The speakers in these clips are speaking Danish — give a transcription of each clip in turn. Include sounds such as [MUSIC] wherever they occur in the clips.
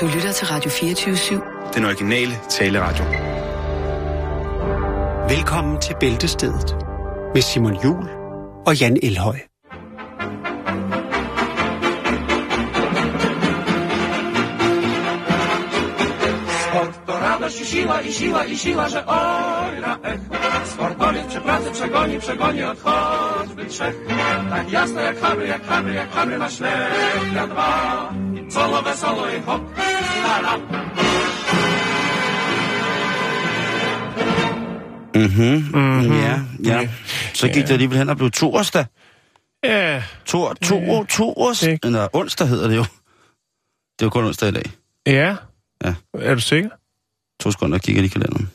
Du lytter til Radio 24-7. Den originale taleradio. Velkommen til Bæltestedet med Simon Jul og Jan Elhøj. Rana się siła i siła i siła, że oj na ech. Sportowiec przy pracy przegoni, przegoni od choćby trzech. Tak jasno jak habry, jak habry, jak habry na na dwa. Solo wesoło i hop. Mhm, mm-hmm. ja, ja. Så gik det alligevel hen og blev torsdag. Ja, To, to, torsdag. det- Eller onsdag hedder det jo. Det er jo kun onsdag i dag. ja. Ja. Er du sikker? To sekunder, kigger lige i kalenderen.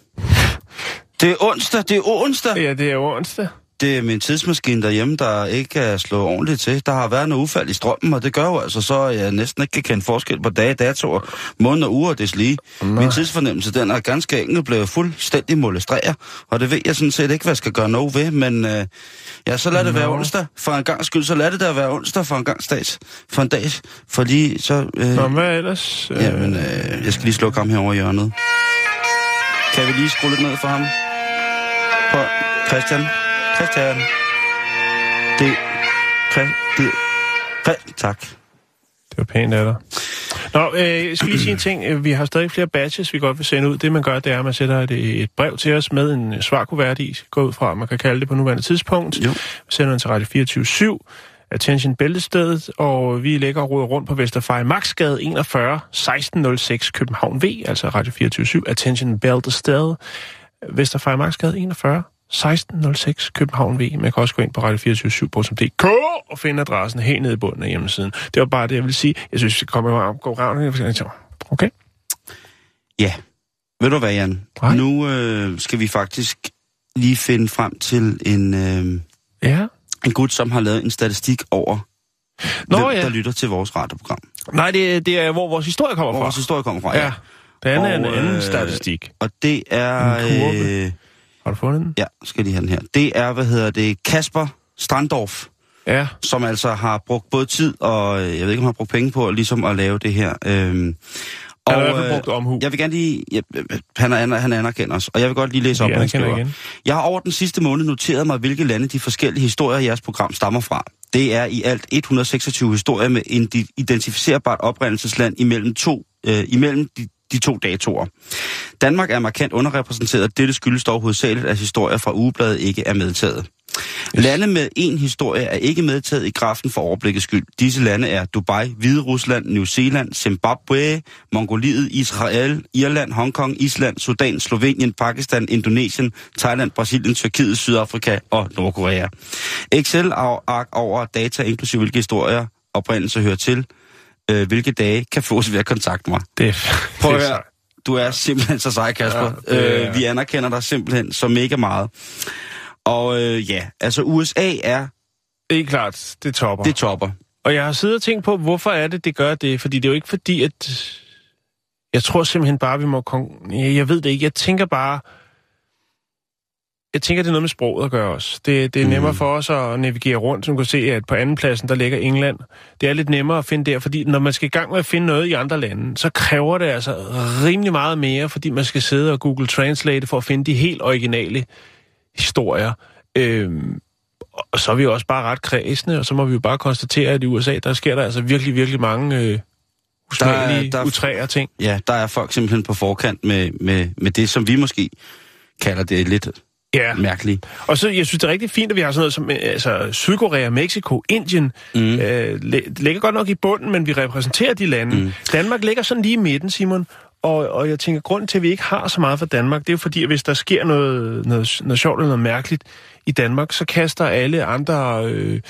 Det er onsdag, det er onsdag. Ja, det er onsdag. Det er min tidsmaskine derhjemme, der ikke er slået ordentligt til. Der har været noget ufald i strømmen, og det gør jo altså så, at jeg næsten ikke kan kende forskel på dage, datoer, måneder, uger og deslige. Min tidsfornemmelse, den er ganske enkelt blevet fuldstændig molestreret, og det ved jeg sådan set ikke, hvad jeg skal gøre noget ved, men øh, ja, så lad det være Nå. onsdag for en gang skyld, så lad det da være onsdag for en gang stats, for en dag, for lige så... Øh, Nå, hvad ellers? Øh, Jamen, øh, jeg skal lige slukke ham herovre i hjørnet. Kan vi lige skrue lidt ned for ham? Prøv, Christian. Christian. Det. Det. Christian. Tak. Det var pænt af dig. Nå, øh, jeg skal lige sige en ting. Øh, Vi har stadig flere batches, vi godt vil sende ud. Det, man gør, det er, at man sætter et, et brev til os med en svarkuvert i. Gå ud fra, man kan kalde det på nuværende tidspunkt. Jo. Sender den til Radio 24 Attention Bæltestedet, og vi ligger og roder rundt på Vesterfej Maxgade 41 1606 København V, altså Radio 24 Attention Bæltestedet, Vesterfej Maxgade 41 1606 København V. Man kan også gå ind på radio247.dk og finde adressen helt nede i bunden af hjemmesiden. Det var bare det, jeg vil sige. Jeg synes, vi skal komme og gå ravn. Okay? Ja. Ved du hvad, Jan? Nej. Nu øh, skal vi faktisk lige finde frem til en, øh, Ja. en gut, som har lavet en statistik over, Nå, hvem ja. der lytter til vores radioprogram. Nej, det, det er, hvor vores historie kommer Hvor fra. vores historie kommer fra. Ja. Det andet er en anden øh, statistik. Og det er... En kurve. Øh, Har du fundet den? ja, skal lige have den her. Det er, hvad hedder det, Kasper Strandorf. Ja. som altså har brugt både tid og, øh, jeg ved ikke, om han har brugt penge på, ligesom at lave det her. Øhm, Han har i øh, brugt omhu. jeg vil gerne lige, jeg, han, er, han anerkender os, og jeg vil godt lige læse op, hvad han anerkender skriver. igen. Jeg har over den sidste måned noteret mig, hvilke lande de forskellige historier i jeres program stammer fra. Det er i alt 126 historier med en identificerbart oprindelsesland imellem, to, øh, imellem de, de to datoer. Danmark er markant underrepræsenteret, dette skyldes dog hovedsageligt, at historier fra ugebladet ikke er medtaget. Yes. Lande med en historie er ikke medtaget i grafen for overblikket skyld. Disse lande er Dubai, Hvide Rusland, New Zealand, Zimbabwe, Mongoliet, Israel, Irland, Hongkong, Island, Sudan, Slovenien, Pakistan, Indonesien, Thailand, Brasilien, Tyrkiet, Sydafrika og Nordkorea. Excel-ark over data, inklusive hvilke historier oprindelse hører til, øh, hvilke dage kan fås ved at kontakte mig. Det Prøv at høre. Du er simpelthen så sej, Kasper. Ja, det Ja, øh, vi anerkender dig simpelthen så mega meget. Og øh, ja, altså USA er, Det er klart, det topper. det topper. Og jeg har siddet og tænkt på, hvorfor er det, det gør det? Fordi det er jo ikke fordi, at... Jeg tror simpelthen bare, vi må... Kon... Jeg ved det ikke. Jeg tænker bare... Jeg tænker, det er noget med sproget at gøre også. Det, det er Mm. nemmere for os at navigere rundt. Som du kan se, at på anden pladsen, der ligger England. Det er lidt nemmere at finde der, fordi når man skal i gang med at finde noget i andre lande, så kræver det altså rimelig meget mere, fordi man skal sidde og Google Translate for at finde de helt originale historier. Øhm, og så er vi jo også bare ret kredsende, og så må vi jo bare konstatere, at i USA, der sker der altså virkelig, virkelig mange øh, usmagelige, Der er- der er- utræer ting. Ja, der er folk simpelthen på forkant med, med, med det, som vi måske kalder det lidt Ja. mærkeligt. Og så, jeg synes, det er rigtig fint, at vi har sådan noget som øh, altså, Sydkorea, Mexico, Indien. Mm. Øh, ligger godt nok i bunden, men vi repræsenterer de lande. Mm. Danmark ligger sådan lige i midten, Simon. Og, og jeg tænker, grunden til, at vi ikke har så meget for Danmark, det er jo fordi, at hvis der sker noget, noget, noget sjovt eller noget mærkeligt i Danmark, så kaster alle andre øh,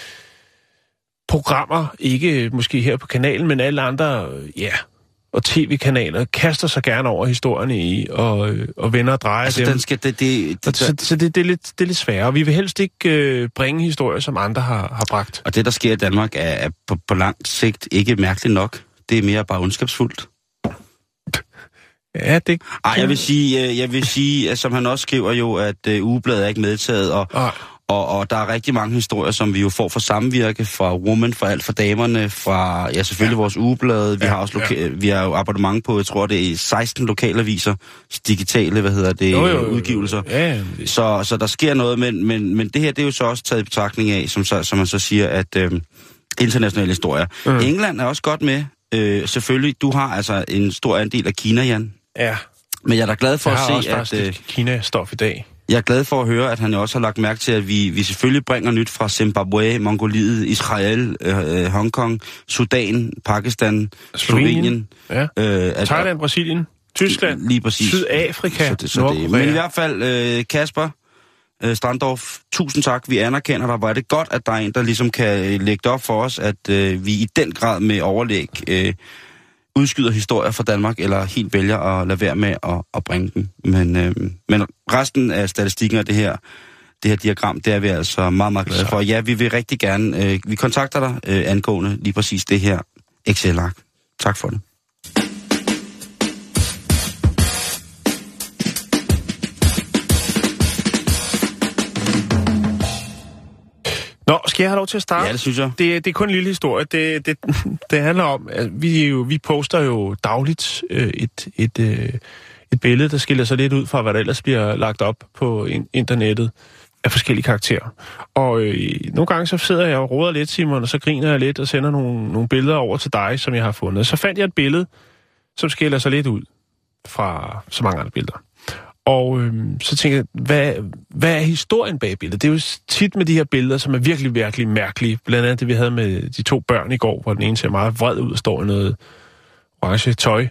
programmer, ikke måske her på kanalen, men alle andre, øh, ja, og tv-kanaler, kaster sig gerne over historierne i, og, og vender og drejer Altså, dem. den skal, det, det, det, så, så det, det, er lidt, det er lidt sværere. Vi vil helst ikke øh, bringe historier, som andre har, har bragt. og det, der sker i Danmark, er, er på, på lang sigt ikke mærkeligt nok. Det er mere bare ondskabsfuldt. Ja, det... Ej, jeg vil sige, øh, jeg vil sige at som han også skriver jo, at øh, ugebladet er ikke medtaget, og, Ej. Og, og der er rigtig mange historier, som vi jo får fra samvirke, fra Woman, fra alt for damerne, fra ja, selvfølgelig ja. vores ugeblade. Vi Ja, har også loka- ja. vi har jo abonnement på, jeg tror det er 16 lokalaviser, digitale, hvad hedder det, udgivelser. Ja, ja, Så, så der sker noget, men, men, men det her, det er jo så også taget i betragtning af, som, så, som man så siger, at øh, internationale historier. Mm. England er også godt med. Øh, selvfølgelig, du har altså en stor andel af Kina, Jan. ja. Men jeg er da glad for Jeg har at også se, at... faktisk Øh, lidt Kina-stof i dag. Jeg er glad for at høre, at han også har lagt mærke til, at vi, vi selvfølgelig bringer nyt fra Zimbabwe, Mongoliet, Israel, øh, øh, Hongkong, Sudan, Pakistan, Slovenien. Ja. Øh, at, Thailand, Brasilien, Tyskland, Lige præcis. Sydafrika, så det, så det. Men i hvert fald, øh, Kasper øh, Strandorf, tusind tak. Vi anerkender dig. Hvor er det godt, at der er en, der ligesom kan øh, lægge det op for os, at øh, vi i den grad med overlæg øh, udskyder historier fra Danmark, eller helt vælger at lade være med at, at bringe dem. Men, øh, men resten af statistikken af det her, det her diagram, det er vi altså meget, meget glade for. Ja, vi vil rigtig gerne, øh, vi kontakter dig øh, angående lige præcis det her Excel-ark. Tak for det. Nå, skal jeg have lov til at starte? Ja, det synes jeg. Det, det er kun en lille historie. Det, det, [LAUGHS] det handler om, at vi, jo, vi poster jo dagligt øh, et, et, øh, et billede, der skiller sig lidt ud fra, hvad der ellers bliver lagt op på in- internettet af forskellige karakterer. Og øh, nogle gange så sidder jeg og råder lidt, Simon, og så griner jeg lidt og sender nogle, nogle billeder over til dig, som jeg har fundet. Så fandt jeg et billede, som skiller sig lidt ud fra så mange andre billeder. Og øhm, så tænker jeg, hvad, hvad er historien bag billedet? Det er jo tit med de her billeder, som er virkelig, virkelig mærkelige. Blandt andet det, vi havde med de to børn i går, hvor den ene ser meget vred ud og står i noget orange tøj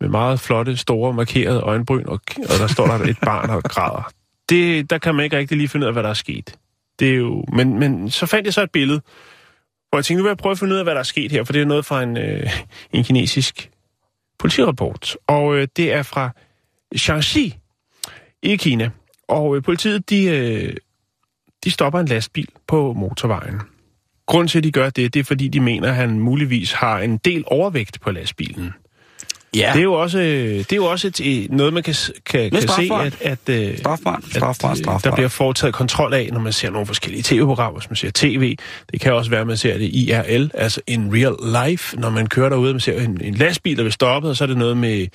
med meget flotte, store, markerede øjenbryn, og, og der står der et barn og græder. Det, der kan man ikke rigtig lige finde ud af, hvad der er sket. Det er jo, men, men så fandt jeg så et billede, hvor jeg tænkte, nu vil jeg prøve at finde ud af, hvad der er sket her, for det er noget fra en, øh, en kinesisk politirapport. Og øh, det er fra Shanxi, i Kina. Og øh, politiet, de, øh, de stopper en lastbil på motorvejen. Grunden til, at de gør det, det er, fordi de mener, at han muligvis har en del overvægt på lastbilen. Ja, Det er jo også, øh, det er jo også et, øh, noget, man kan, kan, kan se, strafbart. at, at, øh, strafbart, at strafbart, øh, strafbart. der bliver foretaget kontrol af, når man ser nogle forskellige tv-programmer, hvis man ser tv. Det kan også være, at man ser det IRL, altså in real life, når man kører derude, man ser en, en lastbil, der vil stoppe, og så er det noget med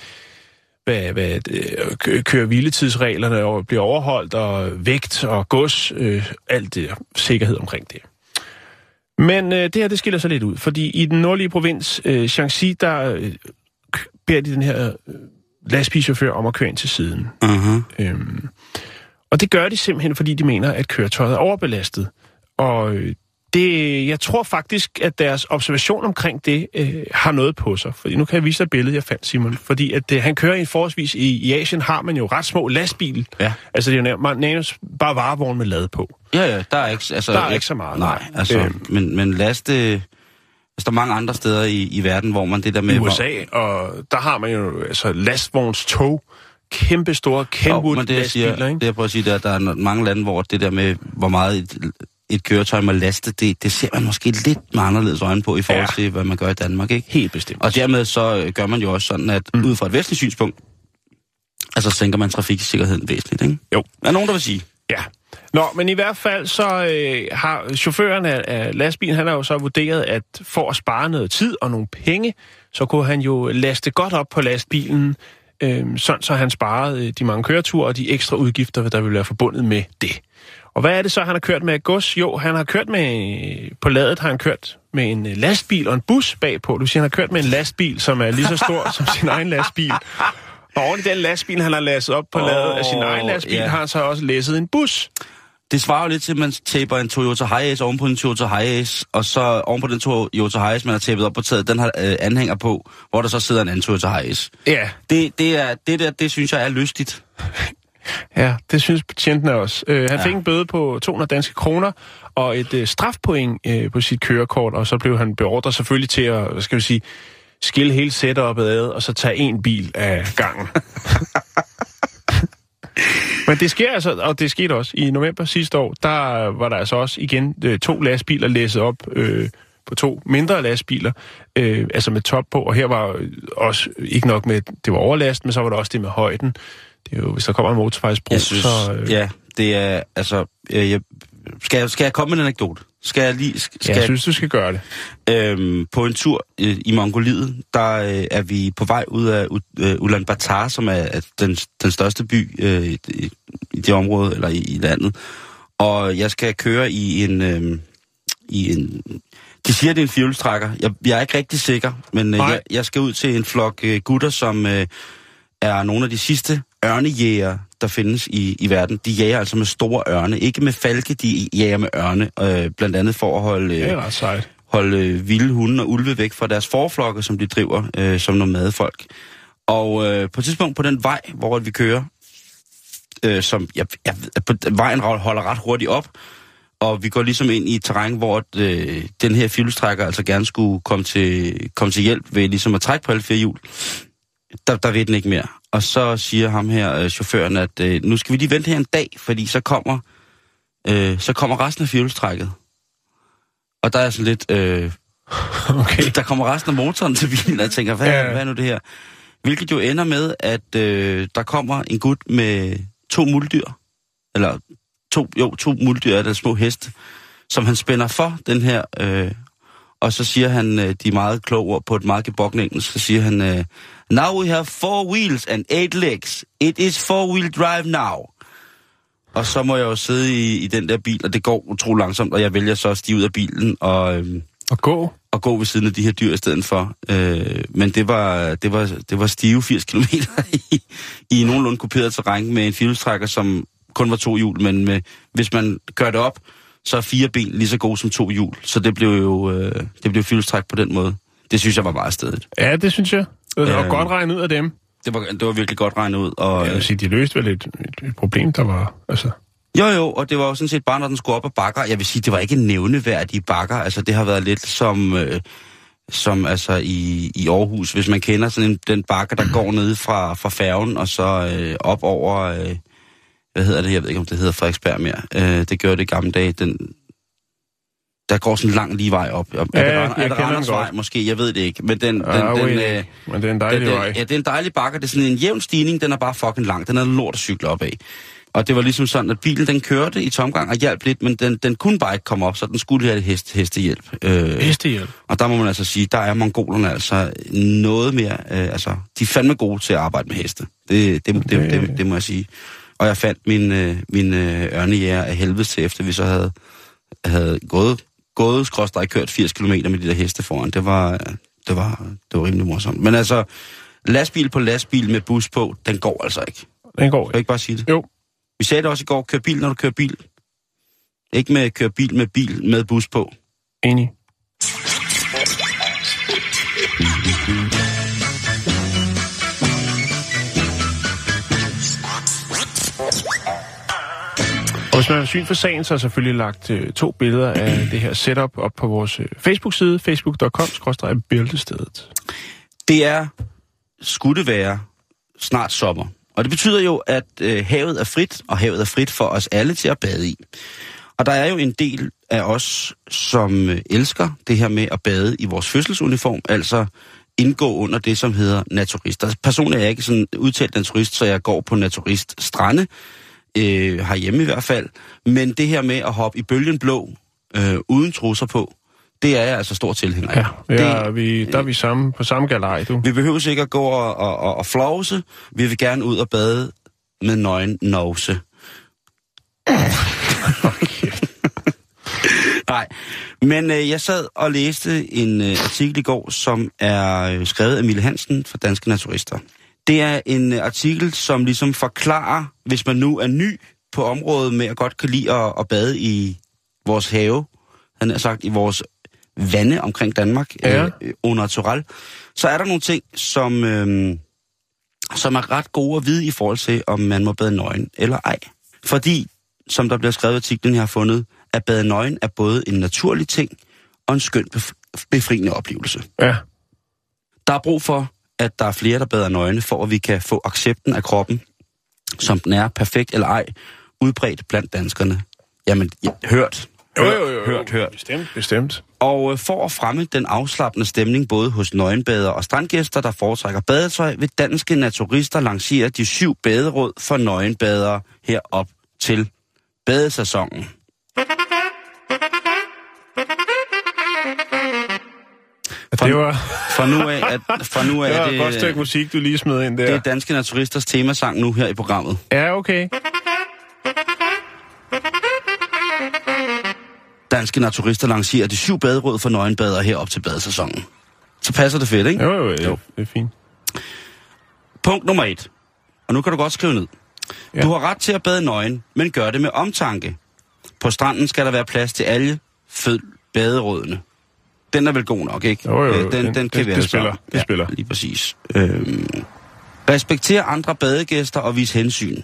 hvad, hvad øh, kø- kører hviletidsreglerne og bliver overholdt, og vægt og gods, øh, alt det sikkerhed omkring det. Men øh, det her, det skiller sig lidt ud, fordi i den nordlige provins, øh, Shaanxi, der øh, beder de den her øh, lastbilchauffør om at køre ind til siden. Uh-huh. Øhm, og det gør de simpelthen, fordi de mener, at køretøjet er overbelastet. Og øh, det, jeg tror faktisk, at deres observation omkring det øh, har noget på sig. Fordi nu kan jeg vise dig et billede, jeg fandt, Simon. Fordi at, øh, han kører i en forholdsvis... I, I Asien har man jo ret små lastbil. Ja. Altså det er jo nær- nærmest bare varevogn med lad på. Ja, ja, der er ikke, altså, Der er ikke så meget, Nej, altså, Øhm. men, men laste... Altså, der er mange andre steder i, i verden, hvor man det der med... I hvor- USA, og der har man jo altså lastvognstog. Kæmpe store Kenwood-lastbiler, ikke? det jeg prøver at sige, er, at der er mange lande, hvor det der med, hvor meget et, et køretøj må laste, det, det ser man måske lidt med anderledes øjne på, i forhold Ja. ja. til, hvad man gør i Danmark, ikke? Helt bestemt. Og dermed så øh, gør man jo også sådan, at mm. ud fra et vestligt synspunkt, altså sænker man trafiksikkerheden væsentligt, ikke? Jo. Er nogen, der vil sige? Ja. Nå, men i hvert fald så øh, har chaufføren af, af lastbilen, han har jo så vurderet, at for at spare noget tid og nogle penge, så kunne han jo laste godt op på lastbilen, øh, sådan så han sparede øh, de mange køreture og de ekstra udgifter, der ville være forbundet med det. Og hvad er det så, han har kørt med gods? Jo, han har kørt med, på ladet har han kørt med en øh, lastbil og en bus bagpå. Du siger, han har kørt med en lastbil, som er lige så stor [LAUGHS] som sin egen lastbil. Og oven i den lastbil, han har lastet op på Åh, ladet af sin egen lastbil, ja. har han så også læsset en bus. Det svarer jo lidt til, at man taber en Toyota Hiace oven på en Toyota Hiace, og så oven på den Toyota Hiace, man har tapet op på taget, den har øh, anhænger på, hvor der så sidder en anden Toyota Hiace. Ja, Det, det, er, det der, det synes jeg er lystigt. Ja, det synes betjenten også. Uh, han ja. Fik en bøde på 200 danske kroner og et uh, strafpoint uh, på sit kørekort, og så blev han beordret selvfølgelig til at, hvad skal vi sige, skille hele setupet ad, og så tage en bil af gangen. [LAUGHS] Men det sker altså, og det skete også i november sidste år, der var der altså også igen øh, to lastbiler læsset op øh, på to mindre lastbiler, øh, altså med top på, og her var øh, også ikke nok med, det var overlast, men så var der også det med højden. Det er jo, hvis der kommer en motorvejsbro, Jeg synes, så... Øh, ja, det er, altså, jeg, jeg, skal, jeg, skal jeg komme med en anekdote? Skal jeg lige... Skal Jeg jeg, synes, du skal gøre det. øhm, på en tur øh, i Mongoliet, der øh, er vi på vej ud af øh, Ulaanbaatar, som er, er den, den største by øh, i, i- det område, eller i, i landet. Og jeg skal køre i en... Øh, i en de siger, det er en fjolstrækker. Jeg, jeg er ikke rigtig sikker, men øh, jeg, jeg skal ud til en flok øh, gutter, som øh, er nogle af de sidste ørnejæger, der findes i, i verden. De jager altså med store ørne, ikke med falke, de jager med ørne, øh, blandt andet for at holde, Det er øh, ret sejt. holde øh, vilde hunde og ulve væk fra deres forflokke, som de driver øh, som nomadefolk. Og øh, på et tidspunkt på den vej, hvor vi kører, øh, som jeg, jeg, på vejen holder ret hurtigt op, og vi går ligesom ind i et terræn, hvor øh, den her fjolstrækker altså gerne skulle komme til, komme til hjælp ved ligesom at trække på alle fire hjul. Der, der ved den ikke mere. Og så siger ham her, øh, chaufføren, at øh, nu skal vi lige vente her en dag, fordi så kommer, øh, så kommer resten af fjolstrækket. Og der er sådan lidt... Øh, [LAUGHS] Okay. der kommer resten af motoren til bilen, og jeg tænker, hvad, Ja. hvad er nu det her? Hvilket jo ender med, at øh, der kommer en gut med to muldyr, eller to, jo, to muldyr, eller små heste, som han spænder for den her, øh, og så siger han øh, de meget kloge ord på et meget gebrokken engelsk, så siger han, øh, Now we have four wheels and eight legs. It is four-wheel drive now. Og så må jeg jo sidde i, i den der bil, og det går utrolig langsomt, og jeg vælger så at stige ud af bilen, og... Øh, Og gå. at gå ved siden af de her dyr i stedet for. Øh, men det var, det, var, det var stive 80 km [LAUGHS] i, i nogenlunde kuperet terræn med en firehjulstrækker, som kun var to hjul, men med, hvis man gør det op, så er fire ben lige så gode som to hjul. Så det blev jo øh, det blev firehjulstræk på den måde. Det synes jeg var meget stedet. Ja, det synes jeg. Og Øhm. godt regnet ud af dem. Det var, det var virkelig godt regnet ud. Og, Jeg vil sige, de løste vel et, et, et problem, der var... Altså, Jo, jo, og det var jo sådan set bare, når den skulle op ad bakker. Jeg vil sige, det var ikke nævneværdige bakker. Altså, det har været lidt som, øh, som altså i, i Aarhus, hvis man kender sådan en, den bakke, der går ned fra, fra færgen, og så øh, op over, øh, hvad hedder det, jeg ved ikke, om det hedder Frederiksberg mere. Øh, det gjorde det i gamle dage. Den, der går sådan en lang lige vej op. op Ja, er det, jeg Rand- er det den Randers vej, måske? Jeg ved det ikke. Men den, den, ah, den, den, øh, men det er en dejlig den, den, vej. ja, det er en dejlig bakke. Det er sådan en jævn stigning. Den er bare fucking lang. Den er lort at cykle op af. Og det var ligesom sådan, at bilen den kørte i tomgang og hjalp lidt, men den, den kunne bare ikke komme op, så den skulle have hest, hestehjælp. Øh, Hestehjælp. og der må man altså sige, der er mongolerne altså noget mere, øh, altså de er fandme gode til at arbejde med heste. Det, det, det, det, det, det må jeg sige. Og jeg fandt min, øh, min øh, ørnejæger af helvede til, efter vi så havde, havde gået, gået skråstrej kørt 80 km med de der heste foran. Det var, det var, det var rimelig morsomt. Men altså, lastbil på lastbil med bus på, den går altså ikke. Den går Kan jeg ikke bare sige det? Jo. Vi sagde det også i går, kør bil, når du kører bil. Ikke med køre bil med bil med bus på. Enig. Og hvis man har syn for sagen, så har jeg selvfølgelig lagt øh, to billeder af [CLEARS THROAT] det her setup op på vores øh, Facebook-side, facebook.com-bæltestedet. Det er, skulle det være, snart sommer. Og det betyder jo, at øh, havet er frit, og havet er frit for os alle til at bade i. Og der er jo en del af os, som øh, elsker det her med at bade i vores fødselsuniform, altså indgå under det, som hedder naturister. Personligt er jeg ikke sådan udtalt naturist, så jeg går på naturist strande, øh, herhjemme i hvert fald. Men det her med at hoppe i bølgen blå, øh, uden trusser på, det er jeg altså stor tilhænger af. Ja, det, ja vi, der er vi samme, på samme galej, du. vi behøver ikke at gå og, og, og, og flause. Vi vil gerne ud og bade med nøgen nose. [LAUGHS] Nej, men øh, jeg sad og læste en øh, artikel i går, som er øh, skrevet af Mille Hansen fra Danske Naturister. Det er en øh, artikel, som ligesom forklarer, hvis man nu er ny på området med at godt kan lide at, at bade i vores have, han har sagt i vores vande omkring Danmark, Ja. øh, au natural, så er der nogle ting, som, øh, som er ret gode at vide i forhold til, om man må bade nøgen eller ej. Fordi, som der bliver skrevet i artiklen, jeg har fundet, at bade nøgen er både en naturlig ting og en skøn bef- befriende oplevelse. Ja, Der er brug for, at der er flere, der bader nøgne, for at vi kan få accepten af kroppen, som den er, perfekt eller ej, udbredt blandt danskerne. Jamen, ja, hørt. Hørt, hørt, hørt. Bestemt, bestemt. Og øh, for at fremme den afslappende stemning både hos nøgenbader og strandgæster, der foretrækker badetøj, vil danske naturister lancere de syv baderåd for nøgenbadere herop til badesæsonen. Det var, Fra nu af, at, fra nu af det var er et godt stykke det, musik, du lige smed ind der. det er Danske Naturisters temasang nu her i programmet. Ja, okay. Danske Naturister lancerer de syv baderåd for nøgenbader herop til badesæsonen. Så passer det fedt, ikke? Jo, jo, jo. Jo. Det er fint. Punkt nummer et. Og nu kan du godt skrive ned. Ja. Ja. Du har ret til at bade nøgen, men gør det med omtanke. På stranden skal der være plads til alle fød baderådene. Den er vel god nok, ikke? Jo, jo, jo. Øh, Den, Den- den, kan det- vi det spiller. Det spiller. Lige præcis. Øhm, respekter andre badegæster og vis hensyn.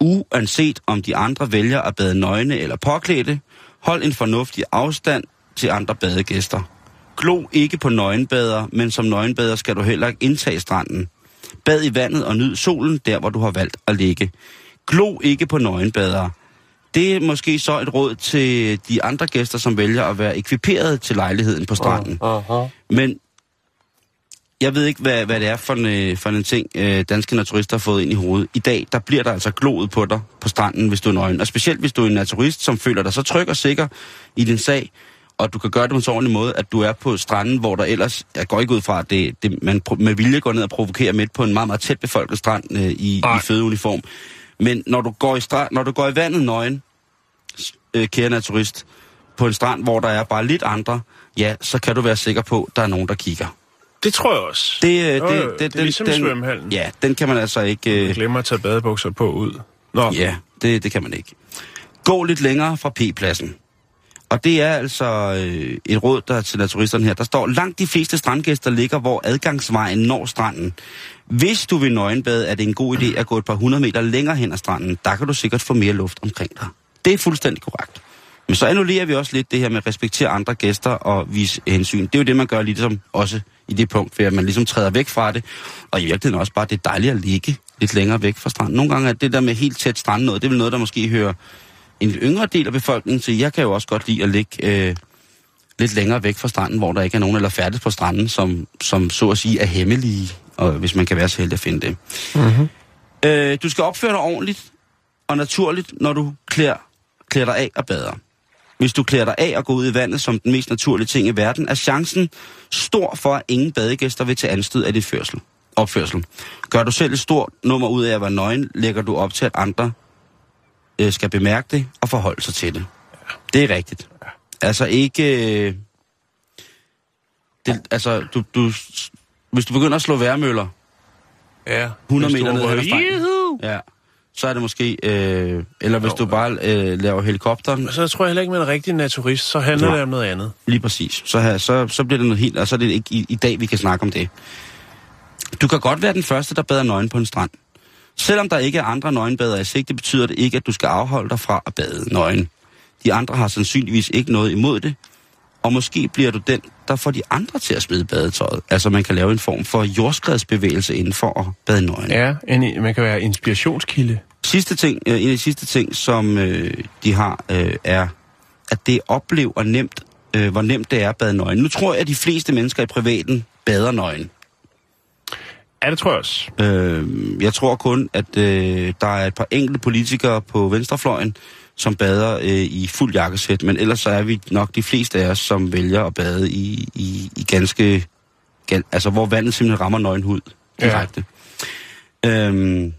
Uanset om de andre vælger at bade nøgne eller påklædte, hold en fornuftig afstand til andre badegæster. Glo ikke på nøgenbader, men som nøgenbader skal du heller ikke indtage stranden. Bad i vandet og nyd solen der, hvor du har valgt at ligge. Glo ikke på nøgenbader. Det er måske så et råd til de andre gæster, som vælger at være ekviperet til lejligheden på stranden. Uh-huh. Men jeg ved ikke, hvad, hvad det er for en, øh, for en ting, øh, danske naturister har fået ind i hovedet. I dag, der bliver der altså gloet på dig på stranden, hvis du er nøgen. Og specielt hvis du er en naturist, som føler dig så tryg og sikker i din sag, og du kan gøre det på en så ordentlig måde, at du er på stranden, hvor der ellers, jeg går ikke ud fra, at det, det, man med vilje går ned og provokerer midt på en meget, meget tæt befolket strand øh, i, i fødeuniform. Men når du går i, strand, når du går i vandet nøgen, øh, kære naturist, på en strand, hvor der er bare lidt andre, ja, så kan du være sikker på, at der er nogen, der kigger. Det tror jeg også. Det, øh, Jo, det, jo, det er ligesom i svømmehallen. Ja, den kan man altså ikke... Øh, glemmer at tage badebukser på ud. Nå, ja, det, det kan man ikke. Gå lidt længere fra P-pladsen. Og det er altså øh, et råd der til naturisterne her. Der står, langt de fleste strandgæster ligger, hvor adgangsvejen når stranden. Hvis du vil nøgenbade, er det en god idé at gå et par hundrede meter længere hen ad stranden. Der kan du sikkert få mere luft omkring dig. Det er fuldstændig korrekt. Men så annullerer vi også lidt det her med at respektere andre gæster og vise hensyn. Det er jo det, man gør ligesom også i det punkt, ved at man ligesom træder væk fra det. Og i virkeligheden også bare, det er dejligt at ligge lidt længere væk fra stranden. Nogle gange er det der med helt tæt strand noget, det er vel noget, der måske hører en yngre del af befolkningen til. Jeg kan jo også godt lide at ligge øh, lidt længere væk fra stranden, hvor der ikke er nogen, eller færdes på stranden, som, som så at sige er hemmelige, og hvis man kan være så heldig at finde det. Mm-hmm. Øh, du skal opføre dig ordentligt og naturligt, når du klæder, klæder dig af og bader. Hvis du klæder dig af og går ud i vandet som den mest naturlige ting i verden, er chancen stor for, at ingen badegæster vil tage anstød af dit førsel, opførsel. Gør du selv et stort nummer ud af at være nøgen, lægger du op til, at andre øh, skal bemærke det og forholde sig til det. Det er rigtigt. Altså ikke... Øh, det, altså, du, du, hvis du begynder at slå værmøller Ja. 100 Hvis du meter ned ad! Ja. Så er det måske, øh, eller hvis du bare øh, laver helikopteren, Så tror jeg heller ikke, man er rigtig naturist, så handler Nej. det om noget andet. lige præcis, så, her, så, så bliver det noget helt, og så er det ikke i, i dag, vi kan snakke om det. Du kan godt være den første, der bader nøgen på en strand. Selvom der ikke er andre nøgenbader i sigte, betyder det ikke, at du skal afholde dig fra at bade nøgen. De andre har sandsynligvis ikke noget imod det, og måske bliver du den, der får de andre til at smide badetøjet. Altså man kan lave en form for jordskredsbevægelse inden for at bade nøgen. Ja, en, man kan være inspirationskilde. Sidste ting, øh, en af de sidste ting, som øh, de har, øh, er, at det oplever nemt, øh, hvor nemt det er at bade nøgen. Nu tror jeg, at de fleste mennesker i privaten bader nøgen. Ja, det tror jeg også. Øh, jeg tror kun, at øh, der er et par enkelte politikere på venstrefløjen, som bader øh, i fuld jakkesæt, men ellers så er vi nok de fleste af os, som vælger at bade i, i, i ganske... Gan, altså, hvor vandet simpelthen rammer nøgen hud direkte. Ja. Øhm,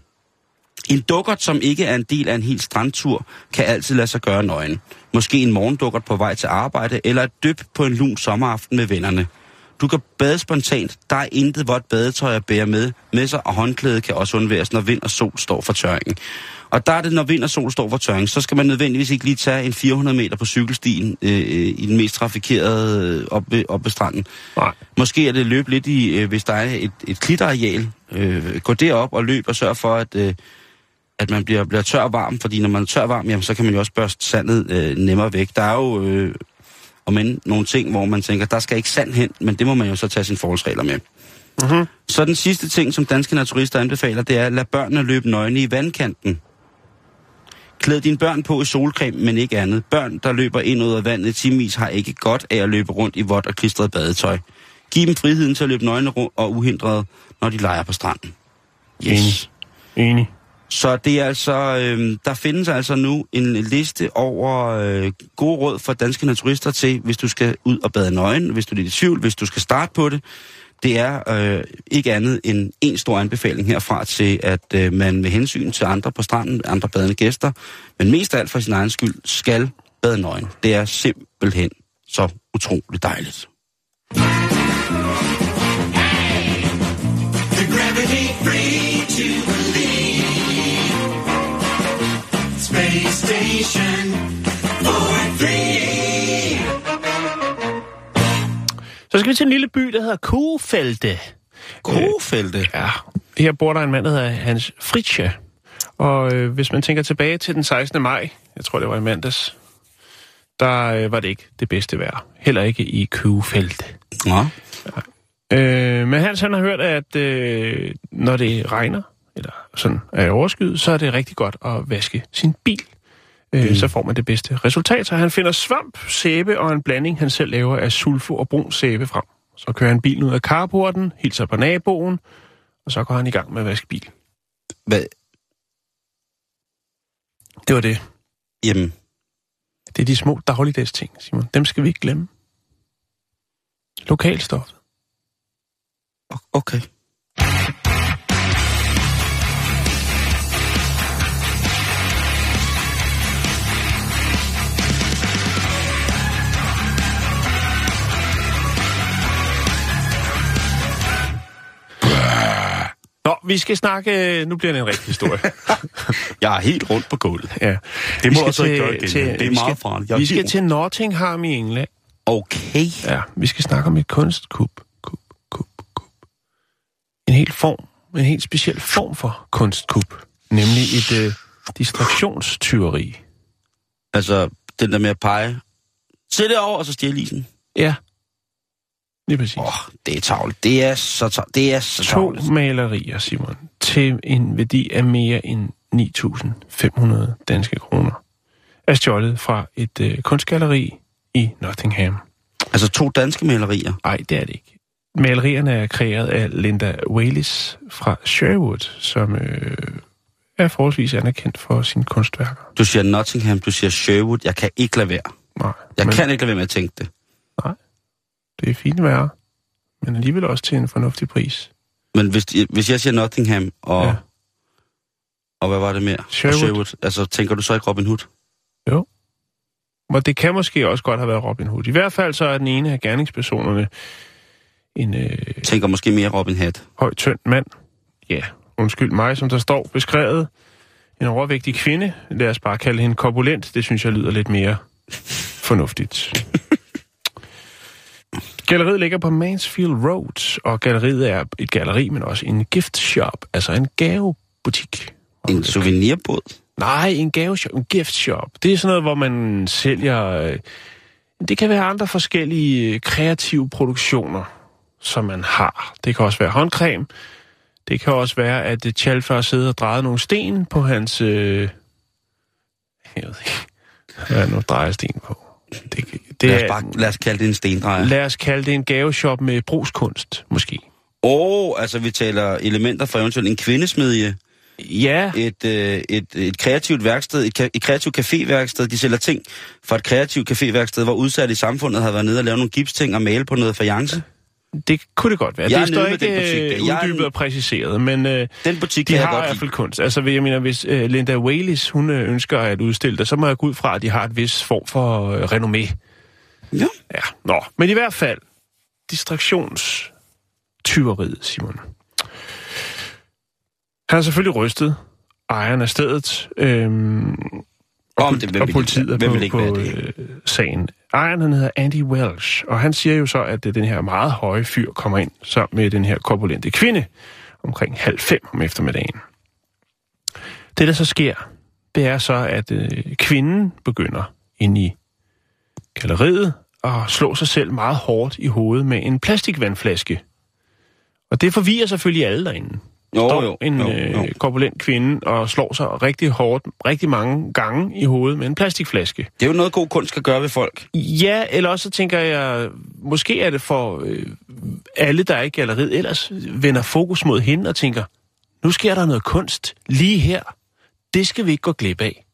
en dukkert, som ikke er en del af en hel strandtur, kan altid lade sig gøre nøgen. Måske en morgendukkert på vej til arbejde, eller et dyp på en lun sommeraften med vennerne. Du kan bade spontant. Der er intet vådt badetøj at bære med, med sig, og håndklædet kan også undværes, når vind og sol står for tørringen. Og der er det, når vind og sol står for tørring, så skal man nødvendigvis ikke lige tage en 400 meter på cykelstien øh, øh, i den mest trafikerede øh, op, ved, op ved stranden. Nej. Måske er det løb lidt i, øh, hvis der er et, et klitareal. Øh, gå derop og løb og sørg for, at, øh, at man bliver, bliver tør og varm. Fordi når man er tør og varm, jamen, så kan man jo også børste sandet øh, nemmere væk. Der er jo øh, om end nogle ting, hvor man tænker, der skal ikke sand hen, men det må man jo så tage sine forholdsregler med. Mm-hmm. Så den sidste ting, som danske naturister anbefaler, det er, at lad børnene løbe nøgne i vandkanten. Klæd dine børn på i solcreme, men ikke andet. Børn, der løber ind ud af vandet timevis, har ikke godt af at løbe rundt i vådt og klistret badetøj. Giv dem friheden til at løbe nøgne og uhindret, når de leger på stranden. Yes. Enig. Enig. Så det er altså, øh, der findes altså nu en liste over øh, gode råd for danske naturister til, hvis du skal ud og bade nøgen, hvis du er lidt i tvivl, hvis du skal starte på det. Det er øh, ikke andet end en stor anbefaling herfra til, at øh, man med hensyn til andre på stranden, andre badende gæster, men mest af alt for sin egen skyld, skal bade nøgen. Det er simpelthen så utroligt dejligt. Så skal vi til en lille by, der hedder Kuhfelte. Kofelte. Ja, her bor der en mand, der hedder Hans Fritsche. Og øh, hvis man tænker tilbage til den 16. maj, jeg tror det var i mandags, der øh, var det ikke det bedste vejr. Heller ikke i Kuhfelte. Nå. Øh, men Hans han har hørt, at øh, når det regner, eller sådan er overskyet, så er det rigtig godt at vaske sin bil. Øh, mm. Så får man det bedste resultat. Så han finder svamp, sæbe og en blanding, han selv laver af sulfo og brun sæbe frem. Så kører han bilen ud af carporten, hilser på naboen, og så går han i gang med at vaske bil. Hvad? Det var det. Jamen, Det er de små dagligdags ting, Simon. Dem skal vi ikke glemme. Lokalstof. o- okay. Vi skal snakke... Nu bliver det en rigtig historie. [LAUGHS] Jeg er helt rundt på gulvet. ja. Det må skal du så ikke gøre igen. til- det er meget skal- farligt. Vi skal til Nottingham i England. Okay. Ja, vi skal snakke om et kunstkub. Kub, kub, kub. En helt form, en helt speciel form for kunstkub. Nemlig et øh, distraktionstyveri. Altså, den der med at pege. Se det over, og så stjæle isen. Ja, lige præcis. Oh, det er tavligt. Det er så, tav- det er så to tavligt. malerier, Simon, til en værdi af mere end 9.500 danske kroner, er stjålet fra et øh, kunstgalleri i Nottingham. Altså to danske malerier. Nej, det er det ikke. Malerierne er kreeret af Linda Wales fra Sherwood, som øh, er forholdsvis anerkendt for sine kunstværker. Du siger Nottingham, du siger Sherwood. Jeg kan ikke lade være. Nej, Jeg men, kan ikke lade være med at tænke det. Det er fint værre, men alligevel også til en fornuftig pris. Men hvis, hvis jeg siger Nottingham, og, Ja. og hvad var det mere? Sherwood. Sherwood. Altså, tænker du så ikke Robin Hood? Og det kan måske også godt have været Robin Hood. I hvert fald så er den ene af gerningspersonerne en øh, Tænker måske mere Robin Hood. høj, tynd mand. Ja, undskyld mig, som der står beskrevet. En overvægtig kvinde. Lad os bare kalde hende korpulent. Det synes jeg lyder lidt mere fornuftigt. Galleriet ligger på Mansfield Road, og galleriet er et galleri, men også en gift shop, altså en gavebutik. En souvenirbåd. Nej, en gaveshop, en gift shop. Det er sådan noget, hvor man sælger... øh, Det kan være andre forskellige øh, kreative produktioner, som man har. Det kan også være håndcreme. Det kan også være, at øh, Chalfer har siddet og drejet nogle sten på hans... Øh... Jeg ved ikke. Hvad er nu drejer sten på? Det, det Lad os, bare, lad os kalde det en stendrejer. lad os kalde det en gaveshop med brugskunst, måske. Åh, oh, altså vi taler elementer fra eventuelt en kvindesmedje, Ja, et, øh, et, et kreativt værksted, et, et kreativt caféværksted. De sælger ting fra et kreativt caféværksted, hvor udsatte i samfundet har været nede og lave nogle gipsting og male på noget fajance. Det kunne det godt være. Jeg det står med den ikke butik øh, Jeg uddybet en- og præciseret, men... Øh, Den butik De har jeg i hvert fald kunst. Altså, jeg mener, hvis uh, Linda Wales, hun uh, ønsker at udstille det, så må jeg gå ud fra, at de har et vis form for uh, renommé. Ja. Ja, nå. Men i hvert fald, distraktionstyveriet, Simon. Han er selvfølgelig rystet, ejeren af stedet, øhm, og, Om det- hvem og vil politiet ikke- er hvem på, vil ikke på være det? øh, sagen. Ejeren, han hedder Andy Welsh, og han siger jo så, at øh, den her meget høje fyr kommer ind sammen med den her korpulente kvinde omkring halv fem om eftermiddagen. Det, der så sker, det er så, at øh, kvinden begynder ind i galleriet at slå sig selv meget hårdt i hovedet med en plastikvandflaske. Og det forvirrer selvfølgelig alle derinde. Jo, står jo, en jo, jo. øh, korpulent kvinde og slår sig rigtig hårdt, rigtig mange gange i hovedet med en plastikflaske. Det er jo noget, god kunst skal gøre ved folk. Ja, eller også så tænker jeg, måske er det for øh, alle, der er i galleriet, ellers vender fokus mod hende og tænker, nu sker der noget kunst lige her. Det skal vi ikke gå glip af.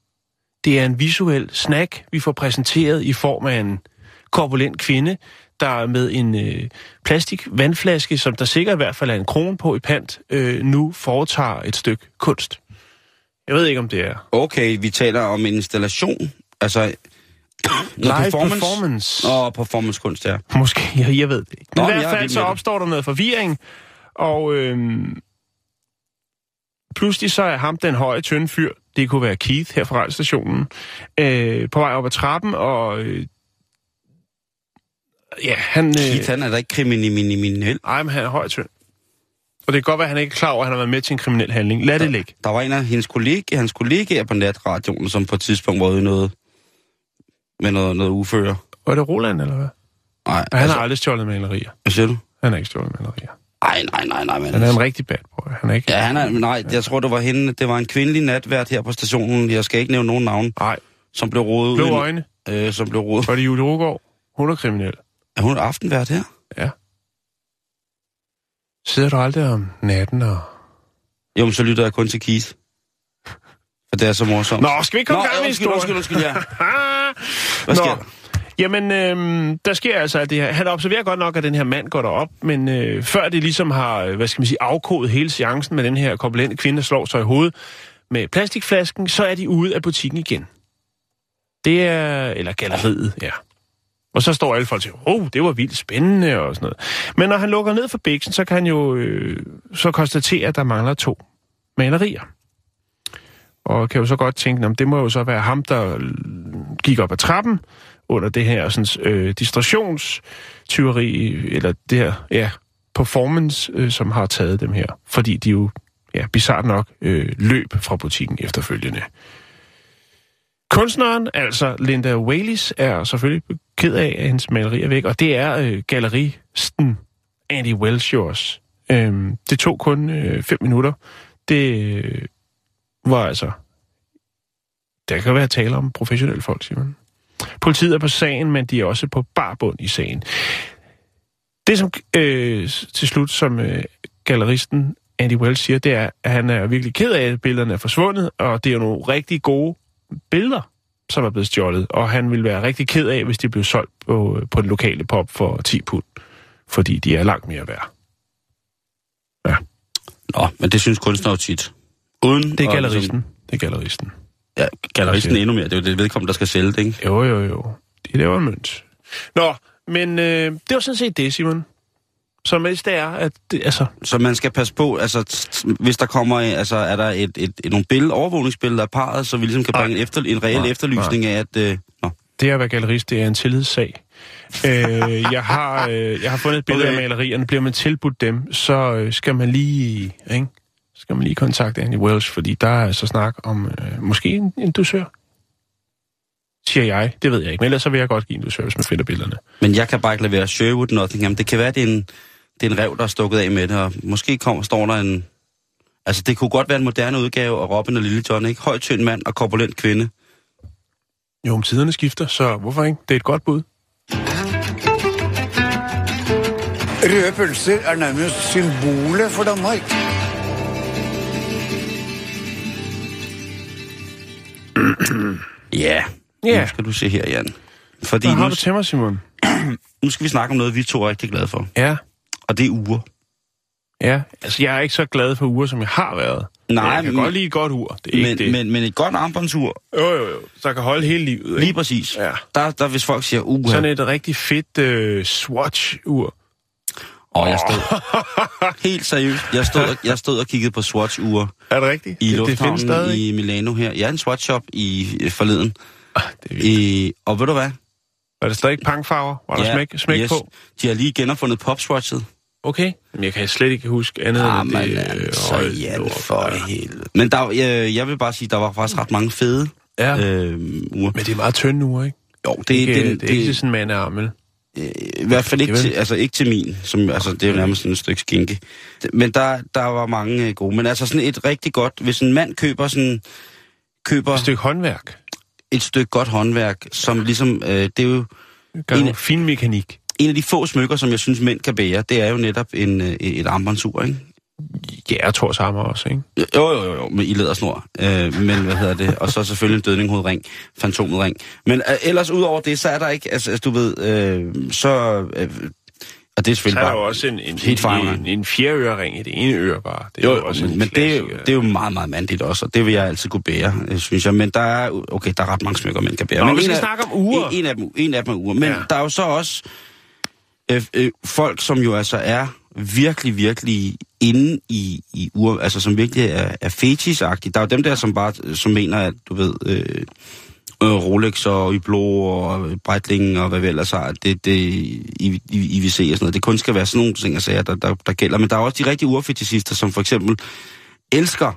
Det er en visuel snack, vi får præsenteret i form af en korpulent kvinde, der med en øh, plastik vandflaske, som der sikkert i hvert fald er en krone på i pant, øh, nu foretager et stykke kunst. Jeg ved ikke, om det er Okay, vi taler om en installation. Altså, [COUGHS] live performance. performance. og performancekunst, ja. Måske, jeg, jeg ved det ikke. Nå, I hvert er fald så opstår der noget forvirring, og øhm, pludselig så er ham den høje, tynde fyr, det kunne være Keith her fra radiostationen, øh, på vej op ad trappen, og øh, ja, han, øh, Keith, han er da ikke kriminel. ej, men han er høj og tynd. Og det kan godt være, at han ikke er klar over, at han har været med til en kriminel handling. Lad det ligge. Der var en af hendes kollega, hans kollegaer på natradioen, som på et tidspunkt var i noget med noget, noget uføre. Var det Roland, eller hvad? Nej, Han altså, har aldrig stjålet malerier. hvad siger du? Han har ikke stjålet malerier. Ej, nej, nej, nej, men... Han er en rigtig bad boy. Han er ikke... Ja, han er, nej, jeg tror, det var hende. Det var en kvindelig natvært her på stationen. Jeg skal ikke nævne nogen navn, Nej, som blev rodet blå ud. øjne. Øh, som blev rodet. Var det Julie Rugård? Hun er kriminel. Er hun aftenvært her? Ja. Sidder du aldrig om natten og... Jo, men så lytter jeg kun til Keith. For det er så morsomt. Nå, skal vi ikke komme i gang med historien? undskyld, undskyld, ja. [LAUGHS] Hvad Nå. sker der? Jamen, øhm, der sker altså alt det her. Han observerer godt nok, at den her mand går derop, men øh, før det ligesom har, øh, hvad skal man sige, afkodet hele seancen med den her korpulente kvinde, der slår sig i hovedet med plastikflasken, så er de ude af butikken igen. Det er, eller galleriet, ja. Og så står alle folk til, oh, det var vildt spændende og sådan noget. Men når han lukker ned for bæksen, så kan han jo øh, så konstatere, at der mangler to malerier. Og kan jo så godt tænke, om det må jo så være ham, der øh, gik op ad trappen under det her sådan, øh, distrationstyveri, eller det her, ja, performance, øh, som har taget dem her. Fordi de jo, ja, bizart nok, øh, løb fra butikken efterfølgende. Kunstneren, altså Linda Wales, er selvfølgelig ked af, at hendes maleri er væk, og det er øh, galleristen Andy Welshors. Øhm, det tog kun øh, fem minutter. Det øh, var altså... Der kan være tale om professionelle folk, siger man. Politiet er på sagen, men de er også på barbund i sagen. Det som øh, til slut, som øh, galleristen Andy Wells siger, det er, at han er virkelig ked af, at billederne er forsvundet, og det er jo nogle rigtig gode billeder, som er blevet stjålet, og han ville være rigtig ked af, hvis de blev solgt på, på den lokale pop for 10 pund, fordi de er langt mere værd. Nå, men det synes kunstnere tit. Uden Det er at galleristen. Ligesom, Det er galleristen. ja, galleristen endnu mere. Det er jo det vedkommende, der skal sælge det, ikke? Jo, jo, jo. De laver en mønt. Nå, men øh, det var sådan set det, Simon. Som helst det er, at det, altså, Så man skal passe på, altså, hvis der kommer, altså, er der et, et, et, nogle billeder, overvågningsbilleder af parret, så vi ligesom kan bringe en, efter, en reel Nej. efterlysning af, at... Øh, nå. det at være gallerist, det er en tillidssag. øh, jeg, har, øh, jeg har fundet et billede Okay. af malerierne. Bliver man tilbudt dem, så øh, skal man lige, ikke? skal man lige kontakte Andy Welsh, fordi der er så snak om øh, måske en, en dusør. Siger jeg. Det ved jeg ikke. Men ellers så vil jeg godt give en dusør, hvis man finder billederne. Men jeg kan bare ikke levere Sherwood Nottingham. Det kan være, det er en, det er en rev, der er stukket af med det, og måske kommer, står der en... Altså, det kunne godt være en moderne udgave af Robin og Lille John, ikke? Højt tynd mand og korpulent kvinde. Jo, om tiderne skifter, så hvorfor ikke? Det er et godt bud. Røde pølser er nærmest symbolet for Danmark. [CLEARS THROAT] Ja, Ja. nu skal du se her, Jan. Fordi Hvad nu, har du til mig, Simon? [CLEARS THROAT] nu skal vi snakke om noget, vi to er rigtig glade for. Ja, Og det er uger. ja. Altså, jeg er ikke så glad for uger, som jeg har været. Nej, jeg kan men- godt lide et godt ur. Det er Men, ikke det. men, men et godt armbåndsur, Jo, jo, jo. Så kan holde hele livet. lige Ikke? præcis. Ja. Der, der hvis folk siger, uha, Sådan et rigtig fedt øh, Swatch-ur. og jeg stod, [LAUGHS] helt seriøst, jeg stod, jeg stod og kiggede på Swatch-ure Er det rigtigt? i det, findes lufthavnen stadig. i Milano her. Jeg er en Swatch-shop i øh, forleden. Ah, det er vildt. I, og ved du hvad? Var det stadig pangfarver? Var der smæk, smæk yes, på? De har lige genopfundet popswatchet. Okay. Men jeg kan slet ikke huske andet Ah, end det. altså, nu op, for ja. helvede. Men der, jeg, jeg vil bare sige, der var faktisk ret mange fede Ja, øh, uger. men det er meget tynde uger, ikke? Jo, det, ikke, det, det, det, er ikke sådan en mandearm, vel? i hvert fald ikke til, altså ikke til min, som, altså det er jo nærmest sådan et stykke skinke. Men der, der var mange øh, gode. Men altså sådan et rigtig godt, hvis en mand køber sådan, køber Et stykke håndværk. Et stykke godt håndværk, som ligesom, øh, det er jo Gør En- fin mekanik. en af de få smykker, som jeg synes mænd kan bære, det er jo netop en, øh, et armbåndsur, ikke? skæretorshammer også, ikke? Jo, jo, jo, jo med i lædersnor. Øh, men hvad hedder det? Og så selvfølgelig en dødninghovedring, fantomudring. Men øh, ellers udover det, så er der ikke, altså, altså du ved, øh, så... Øh, og det er Så selvfølgelig er der jo også en, en, helt en, en, en fjerøring i det ene øre bare. Det er Jo, jo også men, en men det, er jo, det er jo meget, meget mandligt også, og det vil jeg altid kunne bære, øh, synes jeg. Men der er, okay, der er ret mange smykker, man kan bære. Nå, men vi skal af- snakke om uger. En, en, af, dem, en af dem er uger. Men ja. der er jo så også øh, øh, folk, som jo altså er virkelig, virkelig inde i, i ur, altså som virkelig er, er fetisagtige. Der er jo dem der, som bare som mener, at du ved, øh, øh, Rolex og Hublot og Breitling og hvad vi ellers har, det, det i, i, IWC og sådan noget, det kun skal være sådan nogle ting, og sager, der, der, der gælder. Men der er også de rigtige urfetisister, som for eksempel elsker